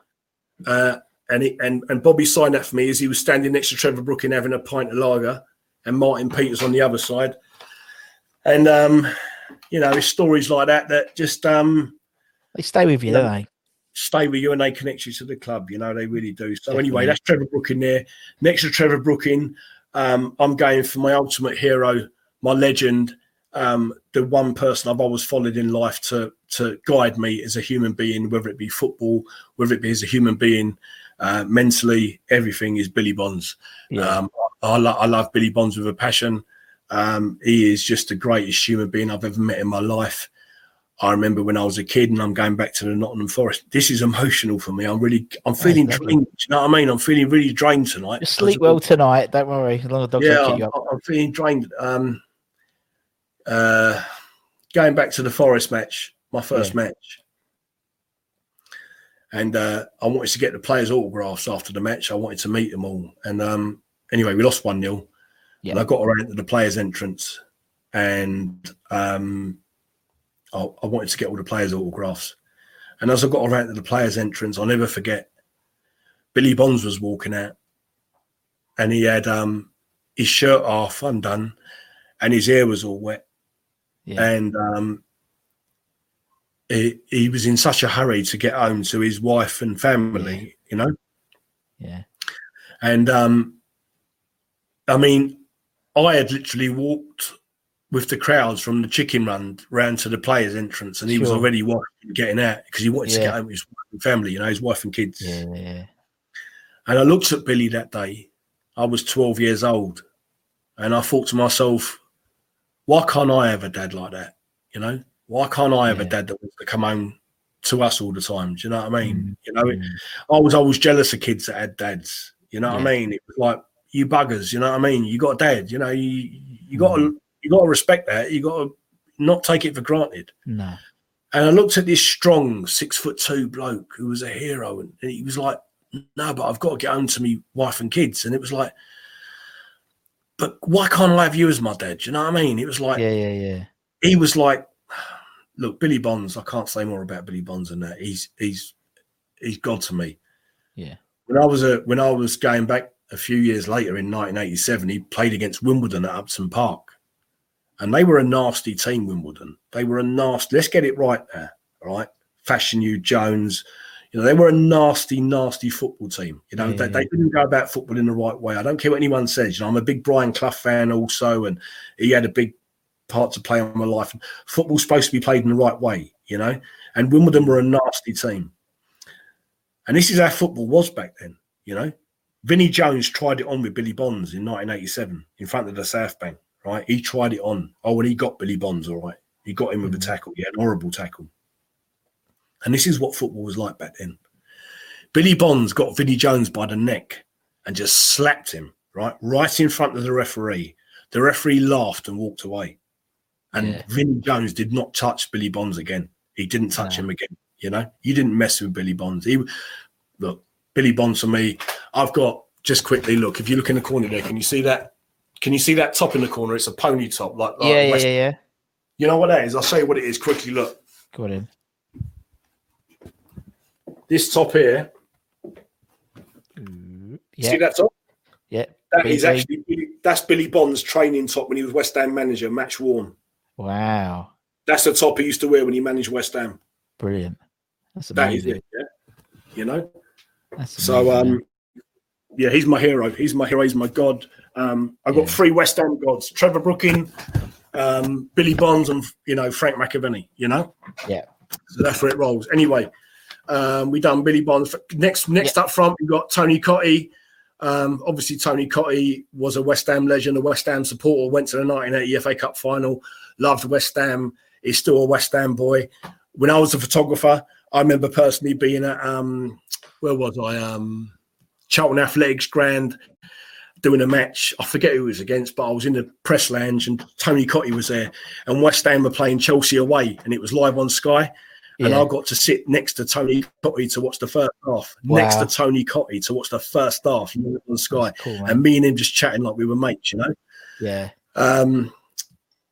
Uh, and, it, and and Bobby signed that for me as he was standing next to Trevor Brooking having a pint of lager, and Martin Peters on the other side. And um, you know, it's stories like that that just um, They stay with you, Yeah. don't they? stay with you and they connect you to the club. You know, they really do. So anyway, that's Trevor Brooking there. Next to Trevor Brooking, um, I'm going for my ultimate hero, my legend, um, the one person I've always followed in life to to guide me as a human being, whether it be football, whether it be as a human being, uh, mentally, everything is Billy Bonds. Yeah. Um, I, lo- I love Billy Bonds with a passion. Um, he is just the greatest human being I've ever met in my life. I remember when I was a kid and I'm going back to the Nottingham Forest. This is emotional for me. I'm really, I'm feeling lovely. drained. Do you know what I mean? I'm feeling really drained tonight. Just sleep well tonight. Don't worry. As long as dogs Yeah, I'm. I'm feeling drained. Um, uh, going back to the Forest match, my first Yeah. match, and uh, I wanted to get the players' autographs after the match. I wanted to meet them all, and um, anyway, we lost one 0 Yeah. and I got around to the players' entrance, and um, I, I wanted to get all the players' autographs. And as I got around to the players' entrance, I'll never forget. Billy Bonds was walking out, and he had um, his shirt half undone, and his hair was all wet, Yeah. and um, he, he was in such a hurry to get home to his wife and family, you know. Yeah. And um, I mean, I had literally walked with the crowds from the chicken run round to the players' entrance, and he was already watching getting out because he wanted to get home with his wife and family, you know, his wife and kids. Yeah, yeah. And I looked at Billy that day. I was 12 years old. And I thought to myself, why can't I have a dad like that? You know, why can't I have a dad that wants to come home to us all the time? Do you know what I mean? Mm, You know, it, mm. I was always jealous of kids that had dads. You know what I mean? It was like, you buggers, you know what I mean? You got a dad, you know, you, you got Mm. to, you got to respect that. You got to not take it for granted. No. And I looked at this strong six foot two bloke who was a hero, and, and he was like, "No, but I've got to get home to me wife and kids." And it was like, "But why can't I have you as my dad?" You know what I mean? It was like Yeah, yeah, yeah. he was like, "Look, Billy Bonds. I can't say more about Billy Bonds than that. He's he's he's God to me." Yeah. When I was a when I was going back a few years later in 1987, he played against Wimbledon at Upton Park, and they were a nasty team. Wimbledon, they were a nasty. Let's get it right there, all right? Fashanu Jones, you know they were a nasty, nasty football team. You know Yeah, they, they didn't go about football in the right way. I don't care what anyone says. You know I'm a big Brian Clough fan also, and he had a big part to play on my life. Football's supposed to be played in the right way, you know. And Wimbledon were a nasty team. And this is how football was back then, you know. Vinnie Jones tried it on with Billy Bonds in 1987 in front of the South Bank, right? He tried it on. Oh, and he got Billy Bonds, all right. He got him with a mm-hmm. tackle. He had an horrible tackle. And this is what football was like back then. Billy Bonds got Vinnie Jones by the neck and just slapped him, right? Right in front of the referee. The referee laughed and walked away. And Yeah. Vinnie Jones did not touch Billy Bonds again. He didn't touch No. him again. You know, you didn't mess with Billy Bonds. He look, Billy Bonds for me. I've got just quickly look. If you look in the corner there, can you see that? Can you see that top in the corner? It's a pony top, like, like Yeah, yeah, West- yeah, yeah. You know what that is? I'll show you what it is quickly. Look, Go on in. this top here. Yeah. See that top? Yeah. That is actually that's Billy Bond's training top when he was West Ham manager, match worn. Wow. That's the top he used to wear when he managed West Ham. Brilliant. That's That is amazing. it. Yeah. You know. So um, yeah, he's my hero. He's my hero. He's my god. Um, I've got Yeah. three West Ham gods: Trevor Brooking, um, Billy Bonds, and you know Frank McAvennie. You know. Yeah. So that's where it rolls. Anyway, um, we done Billy Bonds. Next, next up front, we got Tony Cottee. Um, obviously, Tony Cottee was a West Ham legend, a West Ham supporter. Went to the 1980 FA Cup final. Loved West Ham. He's still a West Ham boy. When I was a photographer, I remember personally being at um, where was I? Um, Charlton Athletics Grand doing a match. I forget who it was against, but I was in the press lounge and Tony Cottee was there. And West Ham were playing Chelsea away, and it was live on Sky. And I got to sit next to Tony Cottee to watch the first half. Next to Tony Cottee to watch the first half on Sky. Cool, and me and him just chatting like we were mates, you know. yeah. Um,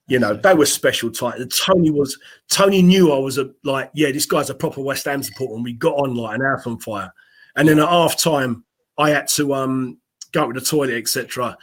you know, they were special times. Tony was Tony knew I was a like, yeah, this guy's a proper West Ham supporter, and we got on like an house on fire. And then at half time, I had to um go to the toilet, etc.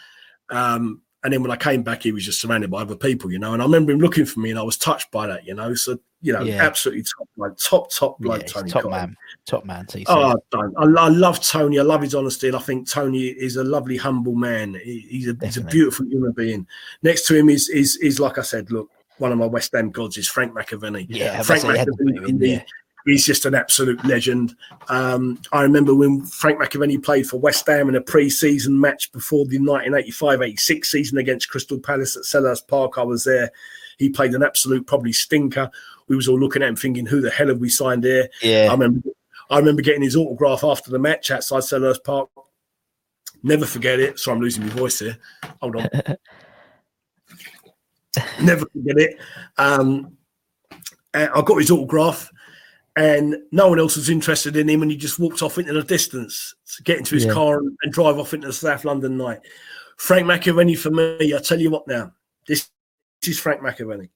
Um, and then when I came back, he was just surrounded by other people, you know. And I remember him looking for me, and I was touched by that, you know. So you know, Yeah. absolutely top, like top, top bloke, yeah Tony. top Cotton. man. Top man. TC. Oh, I, don't. I, I love Tony. I love his honesty. And I think Tony is a lovely, humble man. He, he's, a, he's a beautiful human being. Next to him is, is, is like I said, look, one of my West Ham gods is Frank McAvennie. yeah. Frank Frank had to put him in McAvennie, there. He's just an absolute legend. Um, I remember when Frank McAvennie played for West Ham in a pre-season match before the 1985-86 season against Crystal Palace at Selhurst Park. I was there. He played an absolute probably stinker. We was all looking at him thinking, who the hell have we signed here? Yeah, I remember, I remember getting his autograph after the match outside Selhurst Park. Never forget it. Sorry, I'm losing my voice here. Hold on. [LAUGHS] Never forget it. Um, I got his autograph, and no one else was interested in him, and he just walked off into the distance to get into his Yeah. car and, and drive off into the South London night. Frank McAvennie for me. I tell you what now. This, this is Frank McAvennie.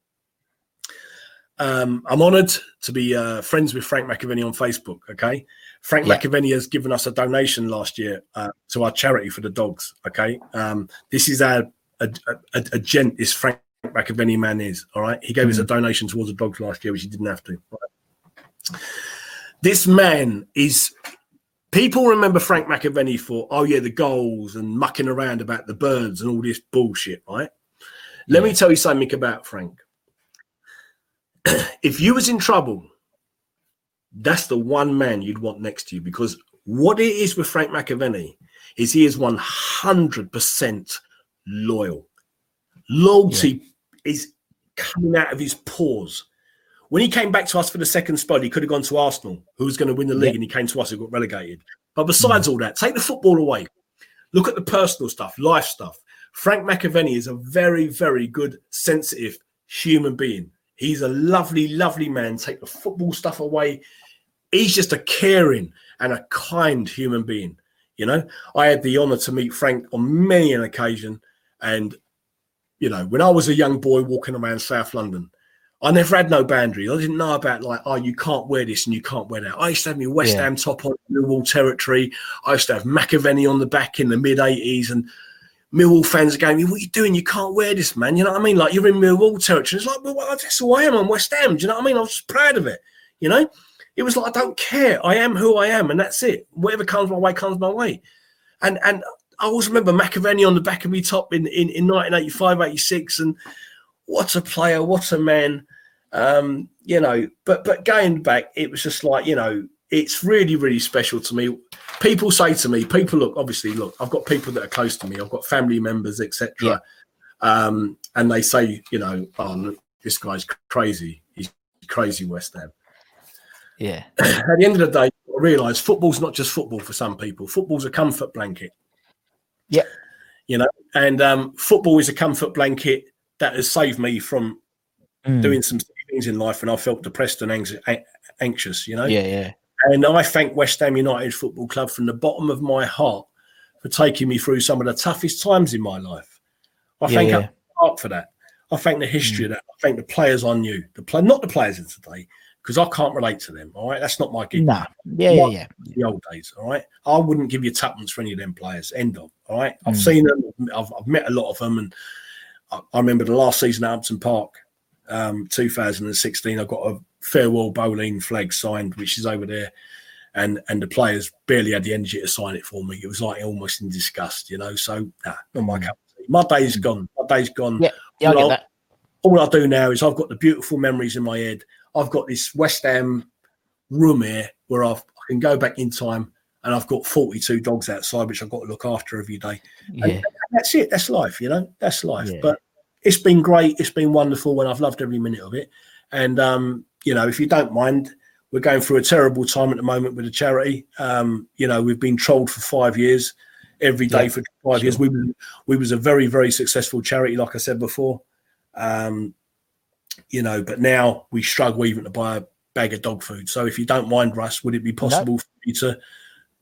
Um, I'm honoured to be uh, friends with Frank McAvennie on Facebook. Okay, Frank Yeah. McAvennie has given us a donation last year uh, to our charity for the dogs. Okay, um, this is our a, a, a gent. This Frank McAvennie man is all right. He gave us a donation towards the dogs last year, which he didn't have to. This man is. People remember Frank McAvennie for oh yeah the goals and mucking around about the birds and all this bullshit, right? Let me tell you something about Frank. [CLEARS THROAT] if you was in trouble, that's the one man you'd want next to you because what it is with Frank McAvennie is he is 100% loyal. Loyalty is coming out of his pores. When he came back to us for the second spot, he could have gone to Arsenal, who was going to win the league, Yeah. and he came to us and got relegated. But besides hmm. all that, take the football away. Look at the personal stuff, life stuff. Frank McAvennie is a very, very good, sensitive human being. He's a lovely, lovely man. Take the football stuff away. He's just a caring and a kind human being. You know, I had the honor to meet Frank on many an occasion. And, you know, when I was a young boy walking around South London, I never had no boundaries. I didn't know about like, oh, you can't wear this and you can't wear that. I used to have my West Yeah. Ham top on Millwall territory. I used to have McAvennie on the back in the mid 80s and Millwall fans are going, what are you doing? You can't wear this, man. You know what I mean? Like you're in Millwall territory. It's like, well, that's who I am. I'm West Ham. Do you know what I mean? I was just proud of it. You know, it was like, I don't care. I am who I am. And that's it. Whatever comes my way, comes my way. And, and I always remember McAvennie on the back of me top in, in, in 1985, 86. And what a player, what a man. Um, you know, but but going back, it was just like, you know, it's really, really special to me. People say to me, people look, obviously, look, I've got people that are close to me, I've got family members, etc. Yeah. Um, and they say, you know, oh, look, this guy's crazy. He's crazy West Ham. Yeah. [CLEARS THROAT] At the end of the day, I realise football's not just football for some people. Football's a comfort blanket. Yep. You know, and um, football is a comfort blanket that has saved me from Mm. doing some things in life and I felt depressed and anx- a- anxious, you know. Yeah, yeah. And I thank West Ham United Football Club from the bottom of my heart for taking me through some of the toughest times in my life. I Yeah, thank yeah. heart for that. I thank the history of that. I thank the players I knew, the play, not the players of today, because I can't relate to them. All right, that's not my gig. Nah. Yeah, yeah, yeah. The old days. All right, I wouldn't give you tuppence for any of them players. End of. All right, I've Mm. seen them. I've, I've met a lot of them, and I, I remember the last season at Upton Park, um, 2016. I got a farewell Boleyn flag signed, which is over there, and and the players barely had the energy to sign it for me. It was like almost in disgust, you know. So nah, not my cup. My day's gone. My day's gone. Mm. Yeah, yeah, I get that. all I do now is I've got the beautiful memories in my head. I've got this West Ham room here where I've, I can go back in time and I've got 42 dogs outside, which I've got to look after every day. Yeah. And that's it. That's life, you know, that's life. Yeah. But it's been great. It's been wonderful and I've loved every minute of it. And, um, you know, if you don't mind, we're going through a terrible time at the moment with the charity. Um, you know, we've been trolled for five years, every day Yeah, for five years. We, was- we was a very, very successful charity, like I said before. Um, you know, but now we struggle even to buy a bag of dog food. So if you don't mind, Russ, would it be possible for you to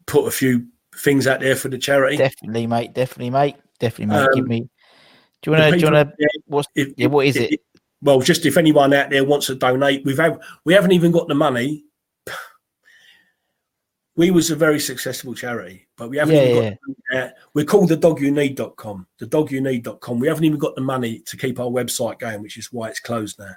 put a few things out there for the charity? Definitely, mate. Definitely, mate. Definitely, mate. Give Um, me. Do you want to? Do you want to? What's? if- Yeah. What is if- it? well, just if anyone out there wants to donate, we've had, we haven't even got the money. [SIGHS] We was a very successful charity, but we haven't Yeah, even got. Uh, we're called the dogyouneed.com. The dogyouneed.com. We haven't even got the money to keep our website going, which is why it's closed now.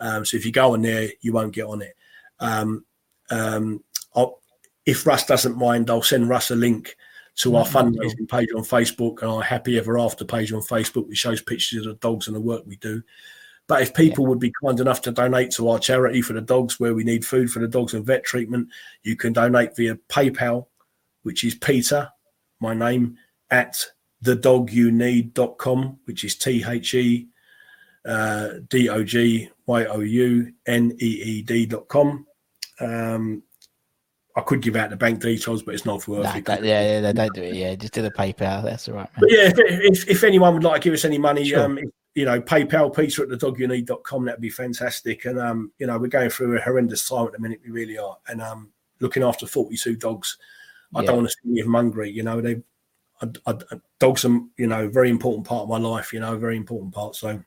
Um, so if you go on there, you won't get on it. Um, um, I'll, if Russ doesn't mind, I'll send Russ a link to our fundraising page on Facebook and our Happy Ever After page on Facebook, which shows pictures of the dogs and the work we do. But if people would be kind enough to donate to our charity for the dogs, where we need food for the dogs and vet treatment, you can donate via PayPal, which is Peter, my name, at thedogyouneed.com, which is T H E uh, D O G Y O U N E E D.com. Um, I could give out the bank details, but it's not worth Nah, it. that- yeah, yeah, they don't do it. Yeah, just do the PayPal. That's all right, man. But yeah, if, if, if anyone would like to give us any money, Sure. um, you know, PayPal, Peter at the dogyouneed.com, that'd be fantastic. And, um, you know, we're going through a horrendous time at the minute, we really are. And um, looking after 42 dogs, I Yeah. don't want to see any of them hungry. You know, they, I, I, dogs are, you know, a very important part of my life, you know, a very important part. So,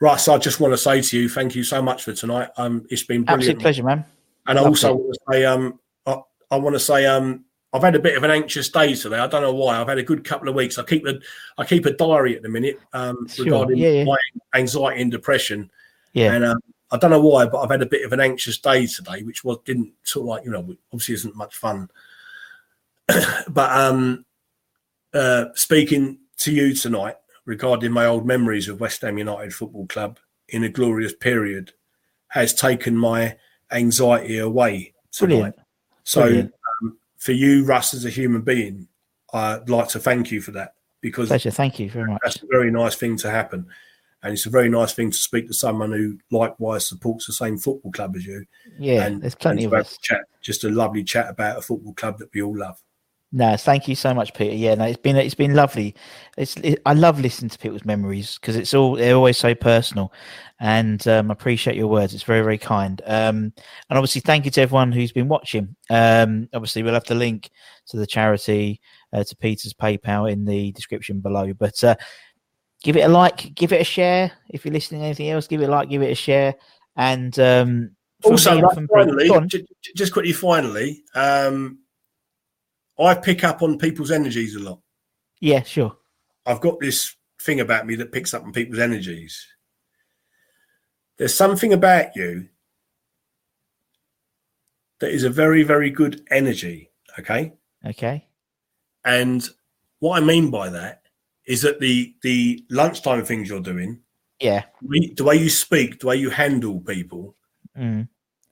Russ, I just want to say to you, thank you so much for tonight. Um, it's been Absolute pleasure, man. And I Lovely. also want to say, um, I, I want to say, um, I've had a bit of an anxious day today. I don't know why. I've had a good couple of weeks. I keep a, I keep a diary at the minute um, Sure. regarding Yeah, yeah. my anxiety and depression. Yeah. And um, I don't know why, but I've had a bit of an anxious day today, which was didn't sort of like you know obviously isn't much fun. [COUGHS] but um, uh, speaking to you tonight, regarding my old memories of West Ham United Football Club in a glorious period has taken my anxiety away tonight. Brilliant. So, Brilliant. um, for you, Russ, as a human being, I'd like to thank you for that because Pleasure. Thank you very much. that's a very nice thing to happen. And it's a very nice thing to speak to someone who likewise supports the same football club as you. Yeah, and, there's plenty of us. Chat, just a lovely chat about a football club that we all love. No, thank you so much, Peter. Yeah, no, it's been it's been lovely. It's it, I love listening to people's memories because it's all they're always so personal, and um, I appreciate your words. It's very very kind. Um, and obviously, thank you to everyone who's been watching. Um, obviously, we'll have the link to the charity uh, to Peter's PayPal in the description below. But uh, give it a like, give it a share. If you're listening to anything else, give it a like, give it a share, and um, Also, finally, Go on. j- j- just quickly, finally, um, I pick up on people's energies a lot. yeah, sure. I've got this thing about me that picks up on people's energies. There's something about you that is a very, very good energy. Okay. Okay. And what I mean by that is that the the lunchtime things you're doing, Yeah. the way you speak, the way you handle people, Mm.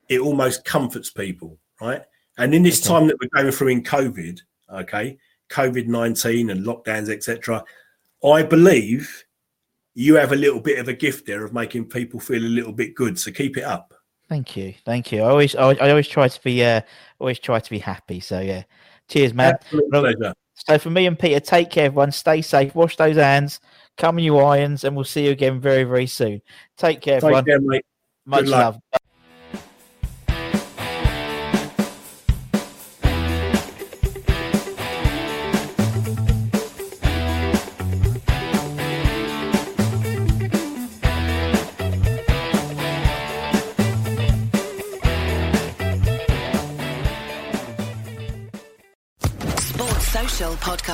it almost comforts people, right? And in this Okay. time that we're going through in COVID, okay, COVID nineteen and lockdowns, etc., I believe you have a little bit of a gift there of making people feel a little bit good. So keep it up. Thank you, thank you. I always, I, I always try to be, uh, always try to be happy. So yeah, cheers, man. Absolute Well, pleasure. So for me and Peter, take care, everyone. Stay safe. Wash those hands. Come in your irons, and we'll see you again very, very soon. Take care, everyone. Care, mate. Much love.